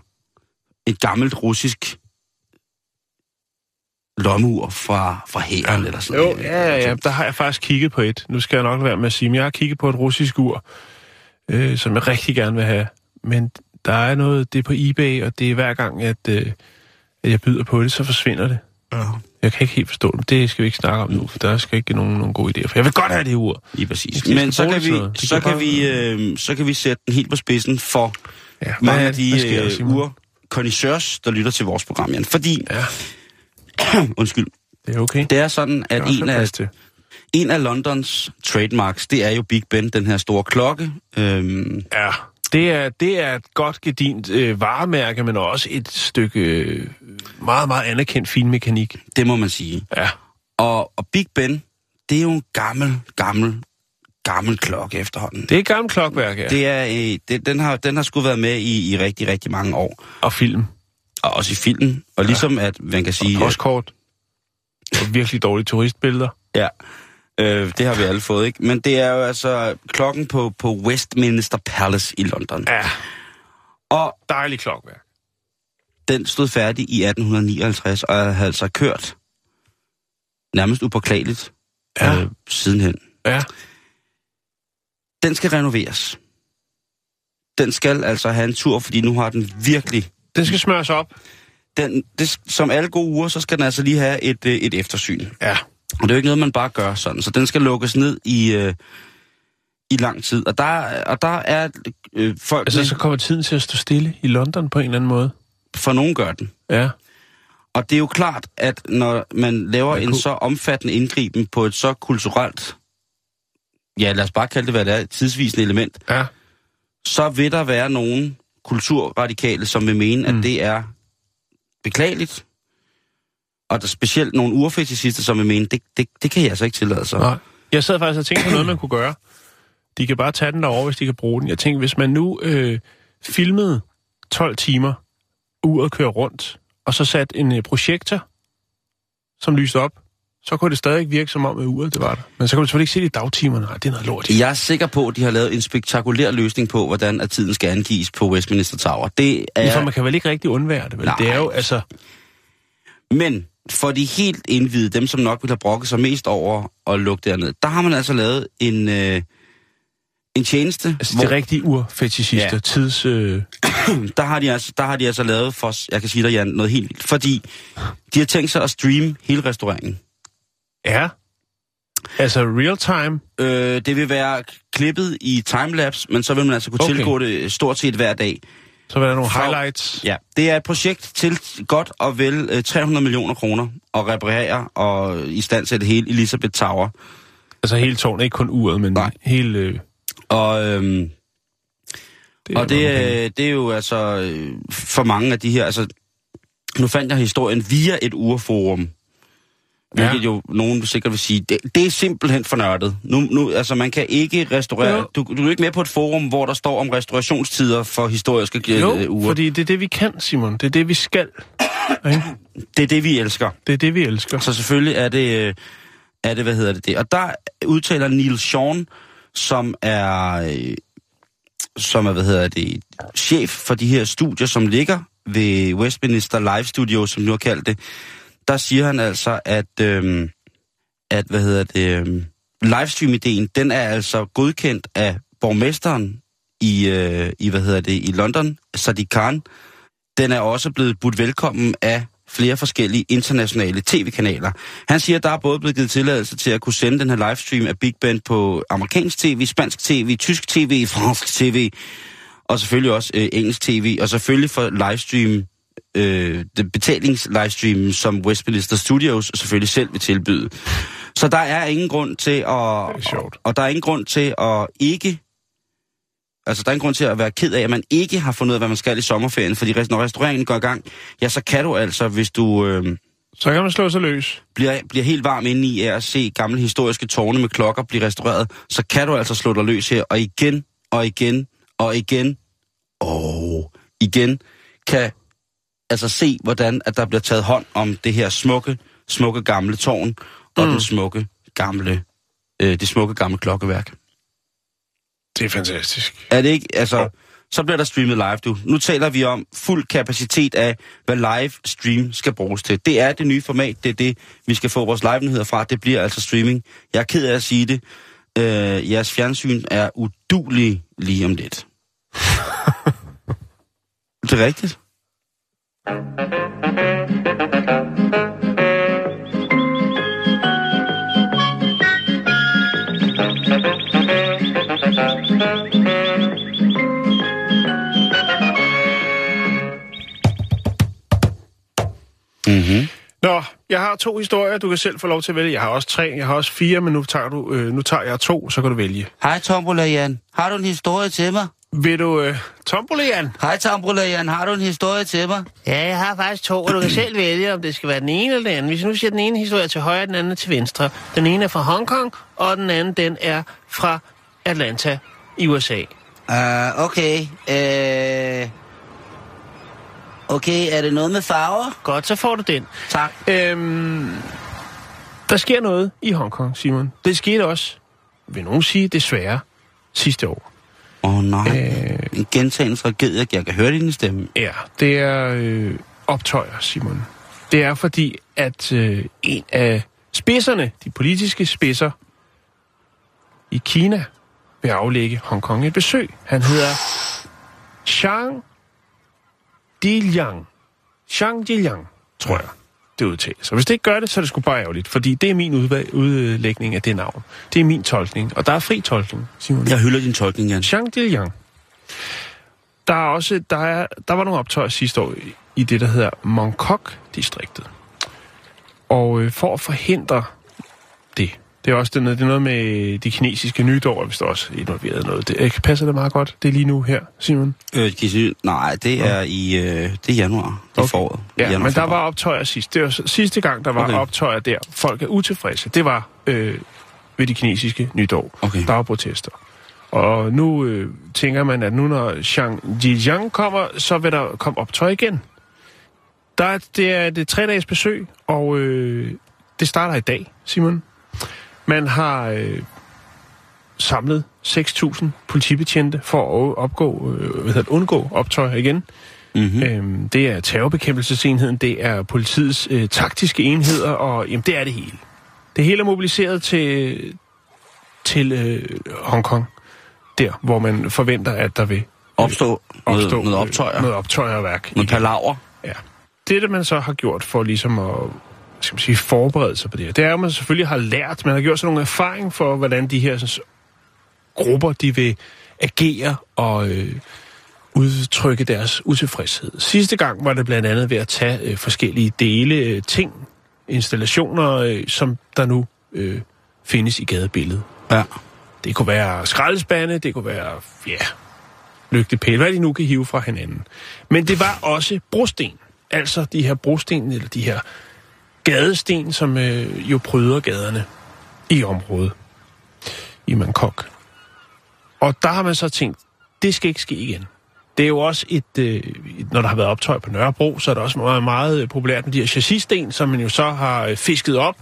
et gammelt russisk lommeur fra, fra hæren ja. eller sådan Jo, noget. ja, ja, ja, der har jeg faktisk kigget på et. Nu skal jeg nok være med at sige, men jeg har kigget på et russisk ur, øh, som jeg rigtig gerne vil have. Men der er noget, det er på eBay, og det er hver gang, at, øh, at jeg byder på det, så forsvinder det. Ja. Jeg kan ikke helt forstå det, det skal vi ikke snakke om nu, for der skal ikke nogen, nogen gode idéer. For jeg vil godt have det ur. Lige præcis. Men så kan, vi, så, kan bare- vi, øh, så kan vi sætte den helt på spidsen for Ja, mange af de øh, connoisseurs, der lytter til vores program, Jan. Fordi, Ja, [CLEARS THROAT] undskyld, det er okay. det er sådan, at er en af, en af Londons trademarks, det er jo Big Ben, den her store klokke. Øhm, Ja, det er, det er et godt gedint øh, varemærke, men også et stykke øh, meget, meget anerkendt finmekanik. det må man sige. Ja. Og, og Big Ben, det er jo en gammel, gammel, gammel klokke efterhånden. Det er et gammelt klokværk, ja. Det er, øh, det, den, har, den har sgu været med i, i rigtig, rigtig mange år. Og film. Og også i filmen. Og ligesom at man kan sige... Og postkort. Og virkelig dårlige turistbilleder. Ja, øh, det har vi alle fået, ikke? Men det er jo altså klokken på, på Westminster Palace i London. Ja, Og dejlig klokværk. den stod færdig i 1859, og havde altså kørt nærmest upåklageligt Ja. øh, sidenhen. Ja. Den skal renoveres. Den skal altså have en tur, fordi nu har den virkelig... Den skal smøres op. Den, det, som alle gode uger, så skal den altså lige have et, øh, et eftersyn. Ja. Og det er jo ikke noget, man bare gør sådan. Så den skal lukkes ned i, øh, i lang tid. Og der, og der er øh, folk... Altså, så kommer tiden til at stå stille i London på en eller anden måde. For nogen gør den. Ja. Og det er jo klart, at når man laver Hvad en kunne- så omfattende indgriben på et så kulturelt, ja lad os bare kalde det, hvad det er, tidsvisende element, Ja. så vil der være nogle kulturradikale, som vil mene, Mm. at det er beklageligt. Og der er specielt nogle urfetisister, som vil mene, det, det, det kan jeg altså ikke tillade sig. Nej. Jeg sad faktisk og tænkte på noget, man kunne gøre. De kan bare tage den derovre, hvis de kan bruge den. Jeg tænkte, hvis man nu øh, filmede 12 timer, uret kører rundt, og så sat en øh, projektor, som lyste op, så kunne det stadig virke som om, at uret det var der. Men så kunne du selvfølgelig ikke se det i dagtimerne. Nej, det er noget lort. Jeg er sikker på, at de har lavet en spektakulær løsning på, hvordan at tiden skal angives på Westminster Tower. Det Ja. For er, man kan vel ikke rigtig undvære det, vel? Nej. Det er jo, altså... men for de helt indvidede, dem som nok vil have brokket sig mest over at lukke derned, der har man altså lavet en, øh, en tjeneste, Altså, de rigtige urfetishister, Ja. tids... Øh, [CLEARS THROAT] der har, de altså, der har de altså lavet for, jeg kan sige dig, Jan, noget helt. Fordi de har tænkt sig at streame hele restaureringen. ja. Altså, real time. Øh, det vil være klippet i timelapse, men så vil man altså kunne. Okay. tilgå det stort set hver dag. Så var der nogle highlights. Ja, det er et projekt til godt og vel øh, 300 millioner kroner at reparere og i stand det hele Elizabeth Tower. Altså, hele tårnet, ikke kun uret, men Nej. hele... Øh, Og, øhm, det og det, øh, det er jo altså øh, for mange af de her, altså nu fandt jeg historien via et urforum, hvilket Ja. jo nogen sikkert vil sige, det, det er simpelthen for nørdet. Nu, nu, altså man kan ikke restaurere, Jo. du, du er ikke med på et forum, hvor der står om restaurationstider for historiske øh, Jo, uger. fordi det er det, vi kan, Simon. Det er det, vi skal. Ikke? Det er det, vi elsker. Det er det, vi elsker. Så selvfølgelig er det, øh, er det hvad hedder det, det. Og der udtaler Neil Sean, som er, øh, som er, hvad hedder det, chef for de her studier, som ligger ved Westminster Live Studio, som nu har kaldt det. Der siger han altså, at, øh, at hvad hedder det, øh, livestream-ideen, den er altså godkendt af borgmesteren i, øh, i hvad hedder det, i London, Sadiq Khan. Den er også blevet budt velkommen af flere forskellige internationale tv-kanaler. Han siger, at der er både blevet givet tilladelse til at kunne sende den her livestream af Big Ben på amerikansk tv, spansk tv, tysk tv, fransk tv, og selvfølgelig også øh, engelsk tv, og selvfølgelig for livestream, øh, det betalings-livestream, som Westminster Studios selvfølgelig selv vil tilbyde. Så der er ingen grund til at... Og, og der er ingen grund til at ikke... Altså, der er ingen grund til at være ked af, at man ikke har fundet ud af, hvad man skal i sommerferien. Fordi når restauranten går i gang, ja, så kan du altså, hvis du øh, Så kan man slå sig løs. bliver, bliver helt varm inde i at se gamle historiske tårne med klokker blive restaureret, så kan du altså slå dig løs her, og igen, og igen, og igen, og igen, kan altså se, hvordan at der bliver taget hånd om det her smukke, smukke gamle tårn, og mm. den smukke gamle, øh, det smukke gamle klokkeværk. Det er fantastisk. Er det ikke, altså, så bliver der streamet live, du. Nu taler vi om fuld kapacitet af, hvad live stream skal bruges til. Det er det nye format, det er det, vi skal få vores live-nyheder fra. Det bliver altså streaming. Jeg er ked af at sige det. Øh, jeres fjernsyn er udulig lige om lidt. [LAUGHS] det er rigtigt. Mm-hmm. Nå, jeg har to historier, du kan selv få lov til at vælge. Jeg har også tre, jeg har også fire, men nu tager, du, øh, nu tager jeg to, så kan du vælge. Hej Tombola Jan. Har du en historie til mig? Vil du... Øh? Hej Tombola Jan. Har du en historie til mig? Ja, jeg har faktisk to, og du kan selv vælge, om det skal være den ene eller den anden. Hvis nu siger den ene historie til højre, den anden er til venstre. Den ene er fra Hongkong, og den anden, den er fra Atlanta i USA. Uh, okay. Uh, okay, er det noget med farver? Godt, så får du den. Tak. Øhm, der sker noget i Hongkong, Simon. Det skete også, vil nogen sige, desværre, sidste år. Åh oh, nej. Øh... En gentagende tragedie. Jeg kan høre din stemme. Ja, det er øh, optøjer, Simon. Det er fordi, at øh, en af spidserne, de politiske spidser i Kina, vil aflægge Hongkong et besøg. Han hedder Zhang Diliang. Zhang Diliang, tror jeg, det udtales. Og hvis det ikke gør det, så er det sgu bare ærgerligt, fordi det er min udlægning af det navn. Det er min tolkning, og der er fri tolkning, Simon. Jeg hylder din tolkning, Jan. Zhang Diliang. Der er også, der, er, der var nogle optøjer sidste år i, i det, der hedder Mongkok-distriktet. Og øh, for at forhindre det, det er også det, det er noget med de kinesiske nytår, hvis der også er involveret noget. Det, passer det meget godt? Det er lige nu her, Simon? Øh, nej, det er i øh, det er januar. Det Okay. foråret. Ja, januar, men der var optøjer sidst. Det var sidste gang, der var Okay. okay. optøjer der. Folk er utilfredse. Det var øh, ved de kinesiske nytår. Okay. Der var protester. Og nu øh, tænker man, at nu når Zhang Jijiang kommer, så vil der komme optøj igen. Der er, det er det tre dages besøg, og øh, det starter i dag, Simon. Man har øh, samlet 6.000 politibetjente for at opgå, øh, hvad hedder undgå optøjer igen. Mhm. Øhm, det er terrorbekæmpelsesenheden, det er politiets øh, taktiske enheder, og jamen, det er det hele. Det hele er mobiliseret til, til øh, Hongkong, der hvor man forventer, at der vil Opstå, noget, opstå noget optøjer. Øh, noget optøjerværk. Noget palaver. Ja. Det, det man så har gjort for ligesom at skal man sige, forberede sig på det her, det er, at man selvfølgelig har lært, man har gjort sig nogle erfaring for, hvordan de her sådan, grupper, de vil agere og øh, udtrykke deres utilfredshed. Sidste gang var det blandt andet ved at tage øh, forskellige dele, øh, ting, installationer, øh, som der nu øh, findes i gadebilledet. Ja. Det kunne være skraldespande, det kunne være, ja, lygtepæle, hvad de nu kan hive fra hinanden. Men det var også brosten. Altså de her brosten, eller de her gadesten, som øh, jo pryder gaderne i området i Bangkok. Og der har man så tænkt, det skal ikke ske igen. Det er jo også et, øh, når der har været optøj på Nørrebro, så er det også meget, meget øh, populært med de her chassissten, som man jo så har øh, fisket op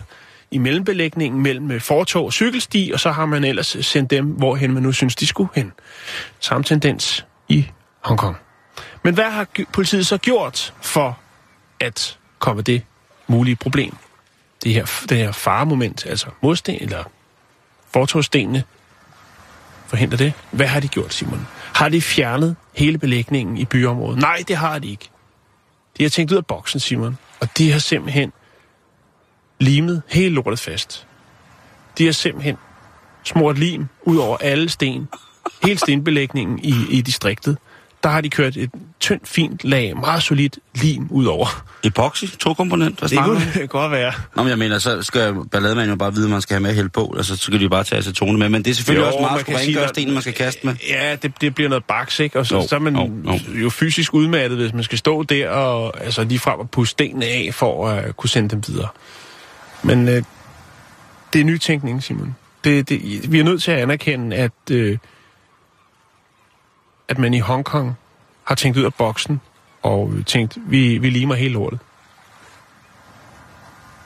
i mellembelægningen mellem øh, fortog og cykelsti, og så har man ellers sendt dem, hvorhen man nu synes, de skulle hen. Samme tendens i Hongkong. Men hvad har politiet så gjort for at komme det mulige problem? Det her, det her faremoment, altså modsten, eller fortogstenene, forhindrer det. Hvad har de gjort, Simon? Har de fjernet hele belægningen i byområdet? Nej, det har de ikke. De har tænkt ud af boksen, Simon. Og de har simpelthen limet hele lortet fast. De har simpelthen smurt lim ud over alle sten. Hele stenbelægningen i, i distriktet der har de kørt et tyndt, fint lag, meget solidt lim ud over. Epoxy, to komponent, hvad Det kunne det godt være. Nå, men jeg mener, så skal ballademanden jo bare vide, at man skal have mere held på, altså så kan de bare tage acetone med, men det er selvfølgelig Jo, også meget man skulle stenen, man skal kaste med. Ja, det, det bliver noget baks, ikke? Og så, Jo, så er man jo, jo, jo. jo fysisk udmattet, hvis man skal stå der og altså, lige frem og puste stenene af, for at uh, kunne sende dem videre. Men uh, det er nytænkning, Simon. Det, det, vi er nødt til at anerkende, at, uh, at man i Hongkong har tænkt ud af boksen og tænkt, vi, vi limer hele lortet.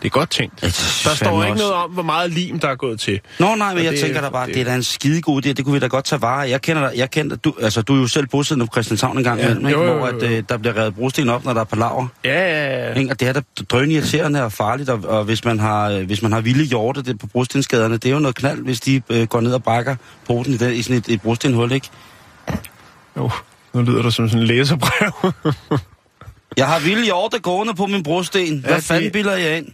Det er godt tænkt. Jeg Der står ikke også- noget om, hvor meget lim, der er gået til. Nå nej, men Og jeg det- tænker da bare, det- det er da en skidegod idé, det kunne vi da godt tage vare. Jeg kender dig, jeg kender dig, du, altså du er jo selv bosiddende på Christianshavn en gang Ja, imellem, ikke? jo, jo, hvor jo, at, jo. øh, der bliver revet brosten op, når der er palaver. Ja, ja, ja. Ikke? Og det er da drøn irriterende og farligt, og, og hvis, man har, øh, hvis man har vilde hjorte det på brostensskaderne, det er jo noget knald, hvis de øh, går ned og brækker poten i, den, i sådan et, et brostenhul, ikke? Jo, nu lyder du som sådan en læserbrev. [LAUGHS] Jeg har vilde hjorte gående på min brosten. Hvad Ja, fanden det- bilder jeg ind?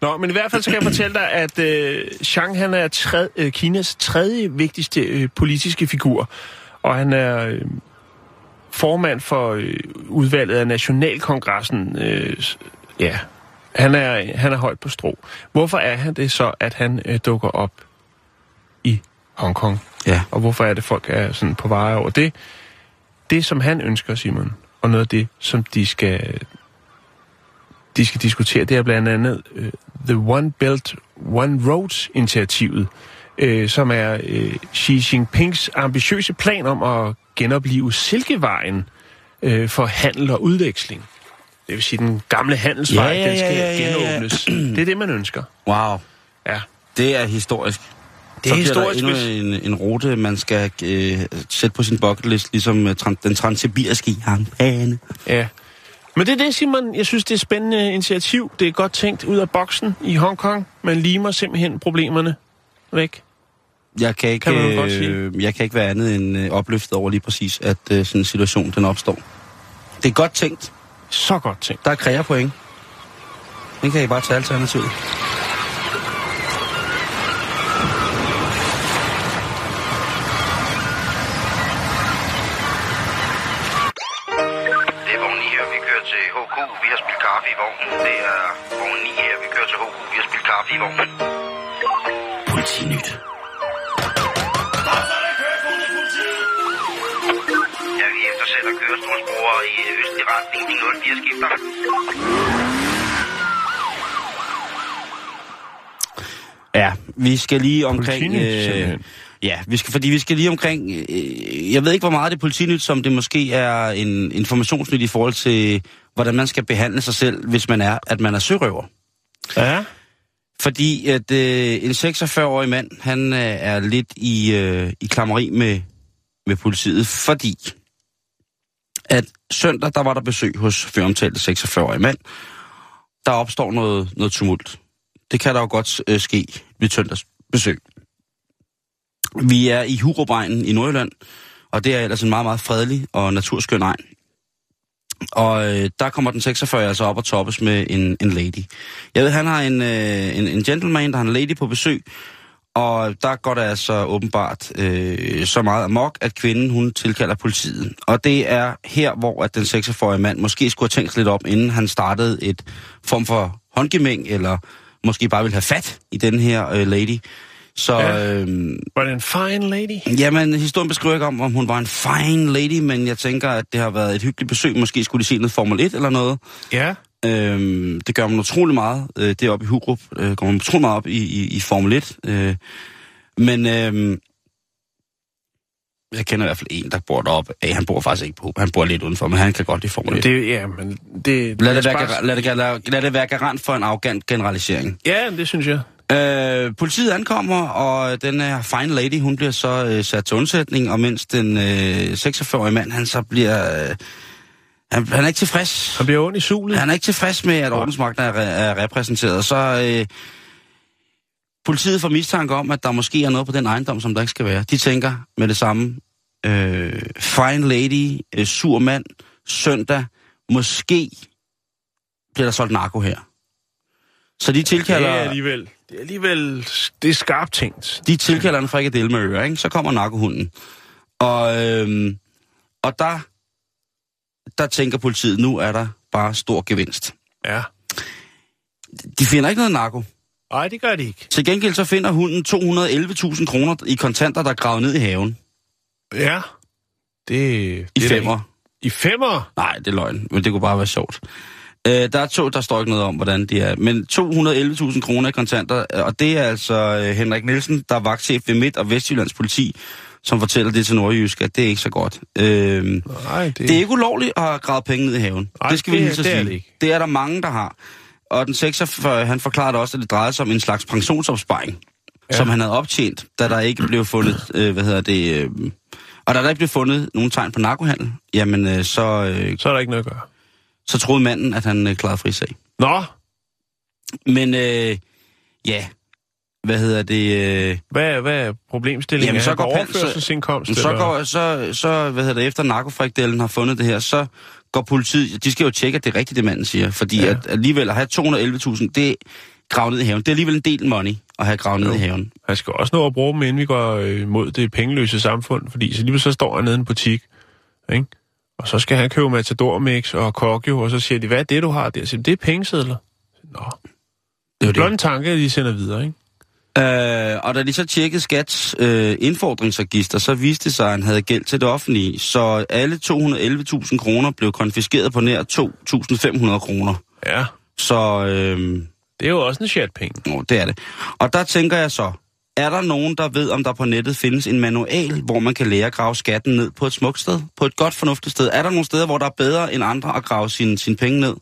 Nå, men i hvert fald skal jeg fortælle dig, at øh, Chang han er tredje, øh, Kinas tredje vigtigste øh, politiske figur, og han er øh, formand for øh, udvalget af Nationalkongressen. Øh, ja, han er, han er højt på strå. Hvorfor er han det så, at han øh, dukker op i Hongkong? Ja. Og hvorfor er det, folk er sådan på vej over det? Det, som han ønsker, Simon, og noget af det, som de skal, de skal diskutere, det er blandt andet uh, The One Belt, One Road-initiativet, uh, som er uh, Xi Jinpings ambitiøse plan om at genopleve Silkevejen uh, for handel og udveksling. Det vil sige, den gamle handelsvej, Ja, ja, den skal ja, ja, ja, ja. genåbnes. Det er det, man ønsker. Wow, Ja. det er historisk. Det er så historisk, der endnu en, en rute, man skal øh, sætte på sin bucket list, ligesom øh, tran, den transsibiriske jernbane. Ja. Men det er det, Simon. Jeg synes, det er et spændende initiativ. Det er godt tænkt ud af boksen i Hongkong. Man limer simpelthen problemerne væk. Jeg kan ikke, Kan man godt sige. øh, jeg kan ikke være andet end øh, opløftet over lige præcis, at øh, sådan en situation den opstår. Det er godt tænkt. Så godt tænkt. Der er kræger point. Den kan I bare tage alternativet. Vognen. Det er vogn 9 her, vi kører til HK. Vi har spillet kaffe i vognen. Politinyt. Ja, vi eftersætter kørestolsbrugere i østlig retning. De 04 skifter. Ja, vi skal lige omkring... Simpelthen. ja, vi skal, fordi vi skal lige omkring... Øh, jeg ved ikke, hvor meget det er politinyt, som det måske er en informationsnyt i forhold til, hvordan man skal behandle sig selv, hvis man er, at man er sørøver. Ja. Fordi at øh, en 46-årig mand, han øh, er lidt i, øh, i klammeri med, med politiet, fordi at søndag, der var der besøg hos føromtalte 46-årige mand. Der opstår noget, noget tumult. Det kan der jo godt øh, ske ved søndags besøg. Vi er i Hurupegnen i Nordjylland, og det er ellers en meget, meget fredelig og naturskøn egn. Og øh, der kommer den 46 altså op og toppes med en, en lady. Jeg ved, han har en, øh, en, en gentleman, der har en lady på besøg, og der går det altså åbenbart øh, så meget amok, at kvinden hun tilkalder politiet. Og det er her, hvor at den 46-årige mand måske skulle have tænkt lidt op, inden han startede et form for håndgemæng, eller måske bare ville have fat i den her øh, lady. Så Ja. øh, Var det en fine lady? Jamen, historien beskriver ikke om, om hun var en fine lady, men jeg tænker, at det har været et hyggeligt besøg. Måske skulle de se noget Formel 1 eller noget. Ja. Øhm, det gør man utrolig meget. Øh, det er oppe i Hurup. Øh, går man utrolig meget op i, i, i Formel 1. Øh, men øh, jeg kender i hvert fald en, der bor deroppe. Øh, han bor faktisk ikke på. Han bor lidt udenfor, men han kan godt lide Formel 1. Det, ja, men det... Lad det, være, gar- lad, det, lad, lad det være garant for en arrogant generalisering. Ja, det synes jeg. Øh, politiet ankommer, og den her fine lady, hun bliver så øh, sat til undsætning, og mens den øh, 46-årige mand, han så bliver... Øh, han, han er ikke tilfreds. Han bliver ondt i sulet. Han er ikke tilfreds med, at ordensmagten er, er repræsenteret. Så øh, politiet får mistanke om, at der måske er noget på den ejendom, som der ikke skal være. De tænker med det samme. Øh, fine lady, øh, sur mand, søndag, måske bliver der solgt narko her. Så de Det tilkalder... er alligevel... Det er alligevel... Det er skarpt tænkt. De tilkalder en frikadelle med ører, ikke? Så kommer narkohunden. Og, øhm, Og der, der tænker politiet, nu er der bare stor gevinst. Ja. De finder ikke noget narko. Nej, det gør de ikke. Til gengæld så finder hunden 211.000 kroner i kontanter, der er gravet ned i haven. Ja. Det, I det er femmer. I femmer? Nej, det er løgn, men det kunne bare være sjovt. Øh, der er to, der står ikke noget om, hvordan de er. Men 211.000 kroner i kontanter, øh, og det er altså øh, Henrik Nielsen, der er vagtchef ved Midt- og Vestjyllands politi, som fortæller det til Nordjysk, at det er ikke så godt. Øh, Nej, det, det er ikke ulovligt at have gravet penge ned i haven. Nej, det skal vi det- lige så det er sige. det ikke. det er der mange, der har. Og den 46, han forklarede også, at det drejede sig om en slags pensionsopsparing, ja. som han havde optjent, da der ikke blev fundet, øh, hvad hedder det, øh, og da der ikke blev fundet nogen tegn på narkohandel, jamen øh, så, øh, Så er der ikke noget at gøre. Så troede manden, at han øh, klarede frisag. Nå, Men øh, ja, hvad hedder det, øh, hvad, hvad er problemstillingen? Jamen, så går overførselsindkomst? så eller? går, så, så, hvad hedder det, efter narkofrikdelen har fundet det her, så går politiet, de skal jo tjekke, at det er rigtigt, det manden siger, fordi Ja. at alligevel at have 211.000, det gravet ned i haven. Det er alligevel en del money at have gravet ned i haven. Han skal også nå at bruge dem, inden vi går øh, mod det pengeløse samfund, fordi så lige så står han nede i en butik, ikke? Og så skal han købe Matador Mix og Kokjo, og så siger de, hvad er det, du har der? Så det er pengesedler. Nå, Det er blot det. en tanke, de sender videre, ikke? Øh, og da de så tjekkede Skats øh, indfordringsregister, så viste det sig, at han havde gæld til det offentlige. Så alle 211.000 kroner blev konfiskeret på nær 2.500 kroner. Ja, Så øh, det er jo også en chat penge. Nå, det er det. Og der tænker jeg så, er der nogen, der ved, om der på nettet findes en manual, hvor man kan lære at grave skatten ned på et smukt sted? På et godt, fornuftigt sted? Er der nogle steder, hvor der er bedre end andre at grave sine, sine penge ned?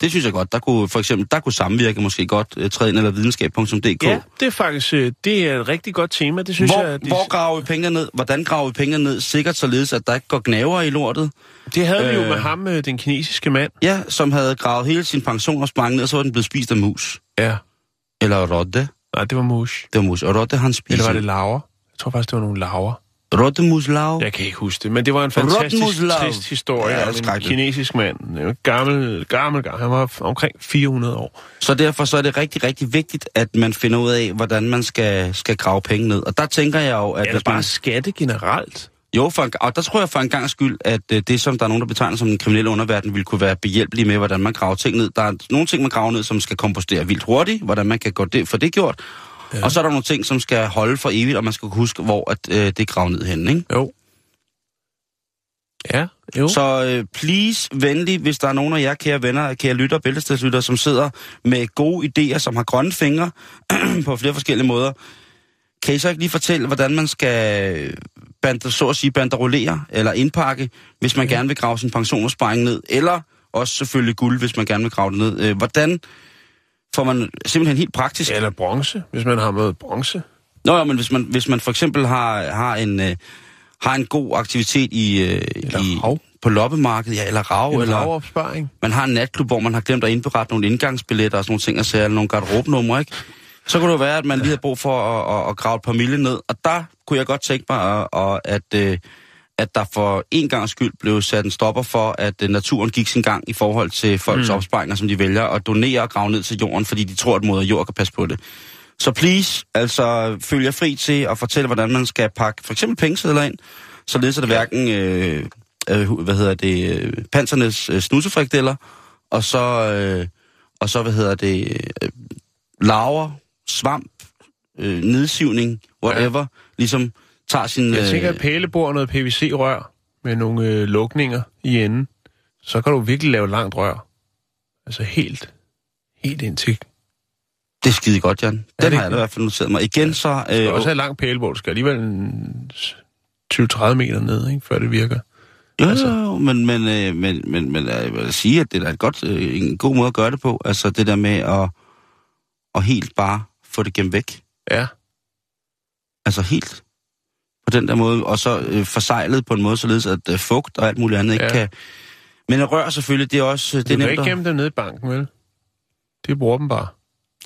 Det synes jeg godt. Der kunne for eksempel, der kunne samvirke måske godt uh, træde ind, eller videnskab.dk. Ja, det er faktisk øh, det er et rigtig godt tema, det synes Hvor, jeg. De, hvor graver vi pengene ned? Hvordan graver vi pengene ned? Sikkert således, at der ikke går gnaver i lortet. det havde vi jo øh, med ham, øh, den kinesiske mand. Ja, som havde gravet hele sin pensionsopsparing ned, og så var den blevet spist af mus. Ja, Eller rotte. Nej, det var mus. Det var mus. Og rotte, han spiser. Eller var det laver? Jeg tror faktisk, det var nogle laver. Rottemuslav. Jeg kan ikke huske det, men det var en fantastisk trist historie Ja, ja, om en kinesisk mand. En gammel, gammel, gammel. Han var omkring 400 år. Så derfor så er det rigtig, rigtig vigtigt, at man finder ud af, hvordan man skal, skal grave penge ned. Og der tænker jeg jo, at... Eller hvis man, bare skatte generelt. Jo, for en, og der tror jeg for en gang skyld, at øh, det, som der er nogen, der betegner som den kriminelle underverden, vil kunne være behjælpelig med, hvordan man graver ting ned. Der er nogle ting, man graver ned, som skal kompostere vildt hurtigt, hvordan man kan gå det, få det gjort. Ja. Og så er der nogle ting, som skal holde for evigt, og man skal kunne huske, hvor at, øh, det er gravet ned henne, ikke? Jo. Ja, jo. Så... Så øh, please, venlig, hvis der er nogen af jer, kære venner, kære lytter, bæltestedslytter, som sidder med gode idéer, som har grønne fingre [CLEARS THROAT] på flere forskellige måder, kan I så ikke lige fortælle, hvordan man skal bande, så at sige, banderolere eller indpakke, hvis man gerne vil grave sin pensionsopsparing ned, eller også selvfølgelig guld, hvis man gerne vil grave det ned. Øh, hvordan får man simpelthen helt praktisk... Eller bronze, hvis man har med bronze. Nå ja, men hvis man, hvis man for eksempel har, har, en, øh, har en god aktivitet i, øh, Eller i på loppemarkedet, ja, eller rav, eller lavopsparing. man har en natklub, hvor man har glemt at indberette nogle indgangsbilletter og sådan nogle ting, og eller nogle garderobenumre, ikke? Så kunne det være, at man lige har brug for at, at, at grave et par mille ned. Og der kunne jeg godt tænke mig, at, at, at, øh, at der for en gang skyld blev sat en stopper for, at øh, naturen gik sin gang i forhold til folks mm. opsparinger, som de vælger at donere og grave ned til jorden, fordi de tror, at moder jord kan passe på det. Så please, altså følg jer fri til at fortælle, hvordan man skal pakke for eksempel pengesedler ind, således at det hverken, øh, øh, hvad hedder det, øh, pansernes øh, snusefrikdeller, og så, øh, og så, hvad hedder det, øh, laver, svamp, øh, nedsivning, whatever, ja. ligesom tager sin... Jeg tænker, øh, at pælebord og noget PVC-rør med nogle øh, lukninger i enden. Så kan du virkelig lave langt rør. Altså helt, helt ind til. det er skide godt, Jan. Den det har jeg i hvert fald noteret mig. Igen så... Du skal Øh, også have langt pælebord. Du skal alligevel en 20-30 meter ned, ikke, før det virker. Jo, Altså. jo, men, men, øh, men, men, men jeg vil sige, at det er et godt, øh, en god måde at gøre det på. Altså det der med at, at helt bare få det gemt væk. Ja. Altså helt på den der måde. Og så øh, forsejlet på en måde, således at øh, fugt og alt muligt andet ikke Ja. kan... Men rør selvfølgelig, det er også... øh, Det Du er nemt ikke at... gemme dem ned i banken, vel? De bruger dem bare.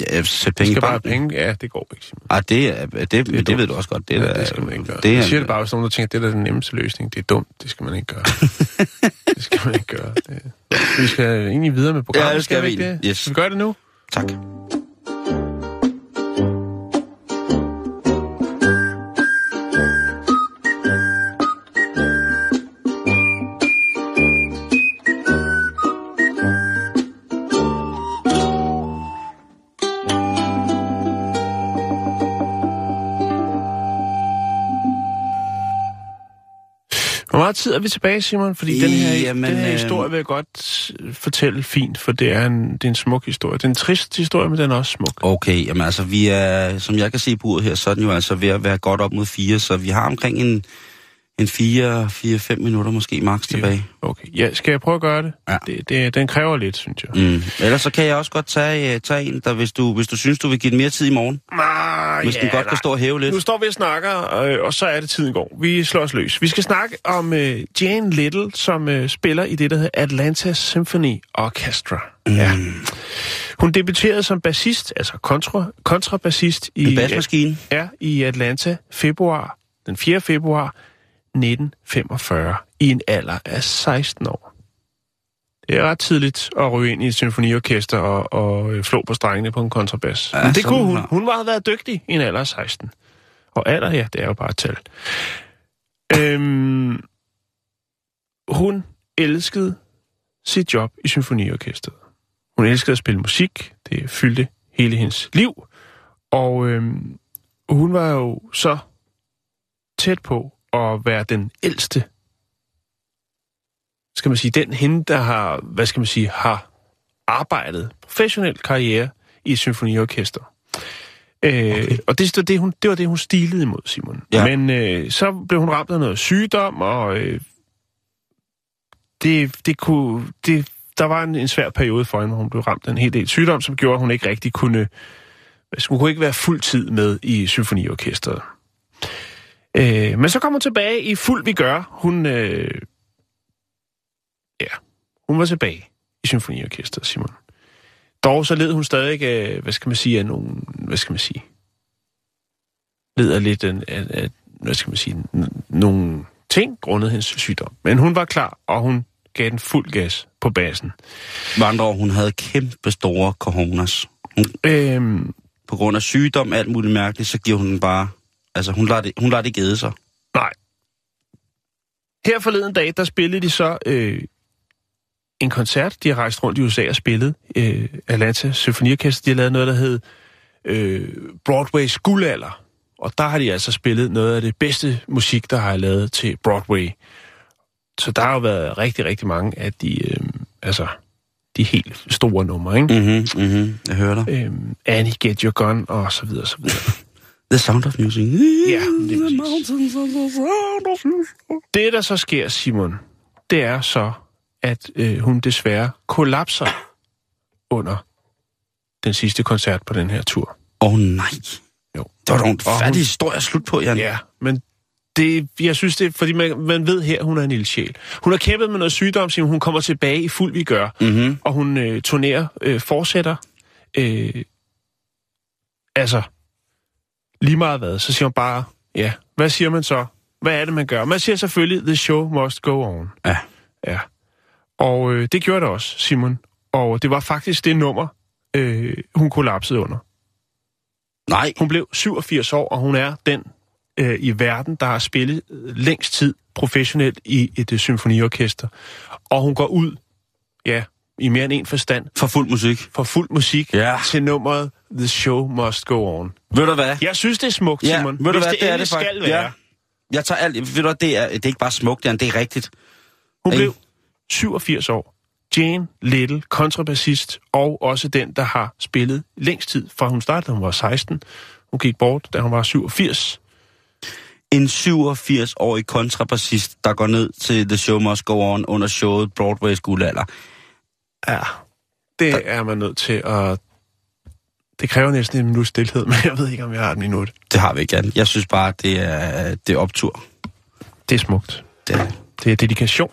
Ja, sæt penge i skal bare have banken. penge. Ja, det går ikke. Ej, det, er, det, det, det, dumt. ved du også godt. Det, er, ja, da- det skal man ikke gøre. Det Det er, jeg siger det bare, hvis nogen der tænker, at det er da den nemmeste løsning. Det er dumt. Det skal man ikke gøre. [LAUGHS] det skal man ikke gøre. Det... Vi skal egentlig videre med programmet. Ja, det skal vi ikke det? Yes. Skal vi gøre det nu? Tak. Meget tid er vi tilbage, Simon? Fordi den her, Jamen, den her øh, historie vil jeg godt øh, fortælle fint, for det er, en, det er en smuk historie. Det er en trist historie, men den er også smuk. Okay, jamen altså, vi er, som jeg kan se på uret her, så er den jo altså ved at være godt op mod fire, så vi har omkring en, en fire, fire, fem minutter måske maks tilbage. Okay, ja, skal jeg prøve at gøre det? Ja. det, det den kræver lidt, synes jeg. Mm. Ellers så kan jeg også godt tage, øh, tage en, der, hvis du, hvis du synes, du vil give den mere tid i morgen. Ah, Hvis den godt kan stå og hæve lidt. Nu står vi og snakker, øh, og så er det tiden går. Vi slår os løs. Vi skal snakke om øh, Jane Little, som øh, spiller i det, der hedder Atlanta Symphony Orchestra. Mm. Ja. Hun debuterede som bassist, altså kontra, kontrabassist i, En basmaskine. ja, i Atlanta februar, den 4. februar 1945 i en alder af 16 år. Det er ret tidligt at ryge ind i et symfoniorkester og, og øh, flå på strengene på en kontrabas. Ja, Men det kunne hun. Hun var været dygtig i en alder af 16. Og alder, ja, det er jo bare et tal. Øhm, hun elskede sit job i symfoniorkestret. Hun elskede at spille musik. Det fyldte hele hendes liv. Og øhm, hun var jo så tæt på at være den ældste, skal man sige, den hende, der har, hvad skal man sige, har arbejdet professionel karriere i et symfoniorkester. Øh, Okay. Og det, det, det, hun, det var det, hun stilede imod, Simon. Ja. Men øh, så blev hun ramt af noget sygdom, og øh, det, det kunne, det, der var en, en svær periode for hende, hvor hun blev ramt af en hel del sygdom, som gjorde, at hun ikke rigtig kunne, hun kunne ikke være fuld tid med i symfoniorkestret. Øh, men så kom hun tilbage i fuld vi gør. Hun, øh, ja, hun var tilbage i symfoniorkestret, Simon. Dog så led hun stadig af, hvad skal man sige, af nogle, hvad skal man sige, led af lidt af, af, af hvad skal man sige, nogle ting grundet hendes sygdom. Men hun var klar, og hun gav den fuld gas på basen. Med andre ord, hun havde kæmpe store coronas. Hun, Øhm, på grund af sygdom, alt muligt mærkeligt, så giver hun den bare... Altså, hun lader det, hun lader det gede sig. Nej. Her forleden dag, der spillede de så øh, en koncert. De har rejst rundt i USA og spillet. Øh, Atlanta Symfoniorkester, de har lavet noget, der hed øh, Broadways guldalder. Og der har de altså spillet noget af det bedste musik, der har jeg lavet til Broadway. Så der har jo været rigtig, rigtig mange af de, øh, altså, de helt store numre, ikke? Mhm, mhm, jeg hører dig. Øhm, Annie, Get Your Gun, og så videre, så videre. [LAUGHS] The Sound of Music. Ja, det. Det, der så sker, Simon, det er så, at øh, hun desværre kollapser under den sidste koncert på den her tur. Åh oh, nej. Jo. Det var da en Og hun- færdig historie at slutte på, Jan. Ja, men det, jeg synes det, er, fordi man, man ved her, hun er en lille sjæl. Hun har kæmpet med noget sygdom, Simon. Hun kommer tilbage i fuld vi gør, Mm-hmm. og hun øh, turnerer, øh, fortsætter. Øh, altså, lige meget hvad, så siger hun bare, ja, hvad siger man så? Hvad er det, man gør? Man siger selvfølgelig, the show must go on. Ja. Ja. Og øh, det gjorde det også, Simon. Og det var faktisk det nummer, øh, hun kollapsede under. Nej. Hun blev 87 år, og hun er den øh, i verden, der har spillet øh, længst tid professionelt i et øh, symfoniorkester. Og hun går ud, ja, i mere end en forstand, For fuld musik. for fuld musik Ja. til nummeret The Show Must Go On. Ved du hvad? Jeg synes, det er smukt, Ja, Simon. ved du Hvis hvad, det, det er det faktisk. skal være. Ja. Jeg tager alt. Ved du hvad, det er, det er ikke bare smukt, Jan. Det er rigtigt. Hun Ej. blev 87 år. Jane Little, kontrabassist, og også den, der har spillet længst tid, fra hun startede, hun var 16. Hun gik bort, da hun var 87. En 87-årig kontrabassist, der går ned til The Show Must Go On under showet Broadway's guldalder. Ja, det er man nødt til at... Det kræver næsten en minut stillhed, [LAUGHS] men jeg ved ikke, om jeg har et minut. Det har vi ikke, Jan. Jeg synes bare, det er, det er optur. Det er smukt. Det er. Det er dedikation.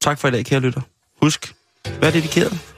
Tak for i dag, kære lytter. Husk, vær dedikeret.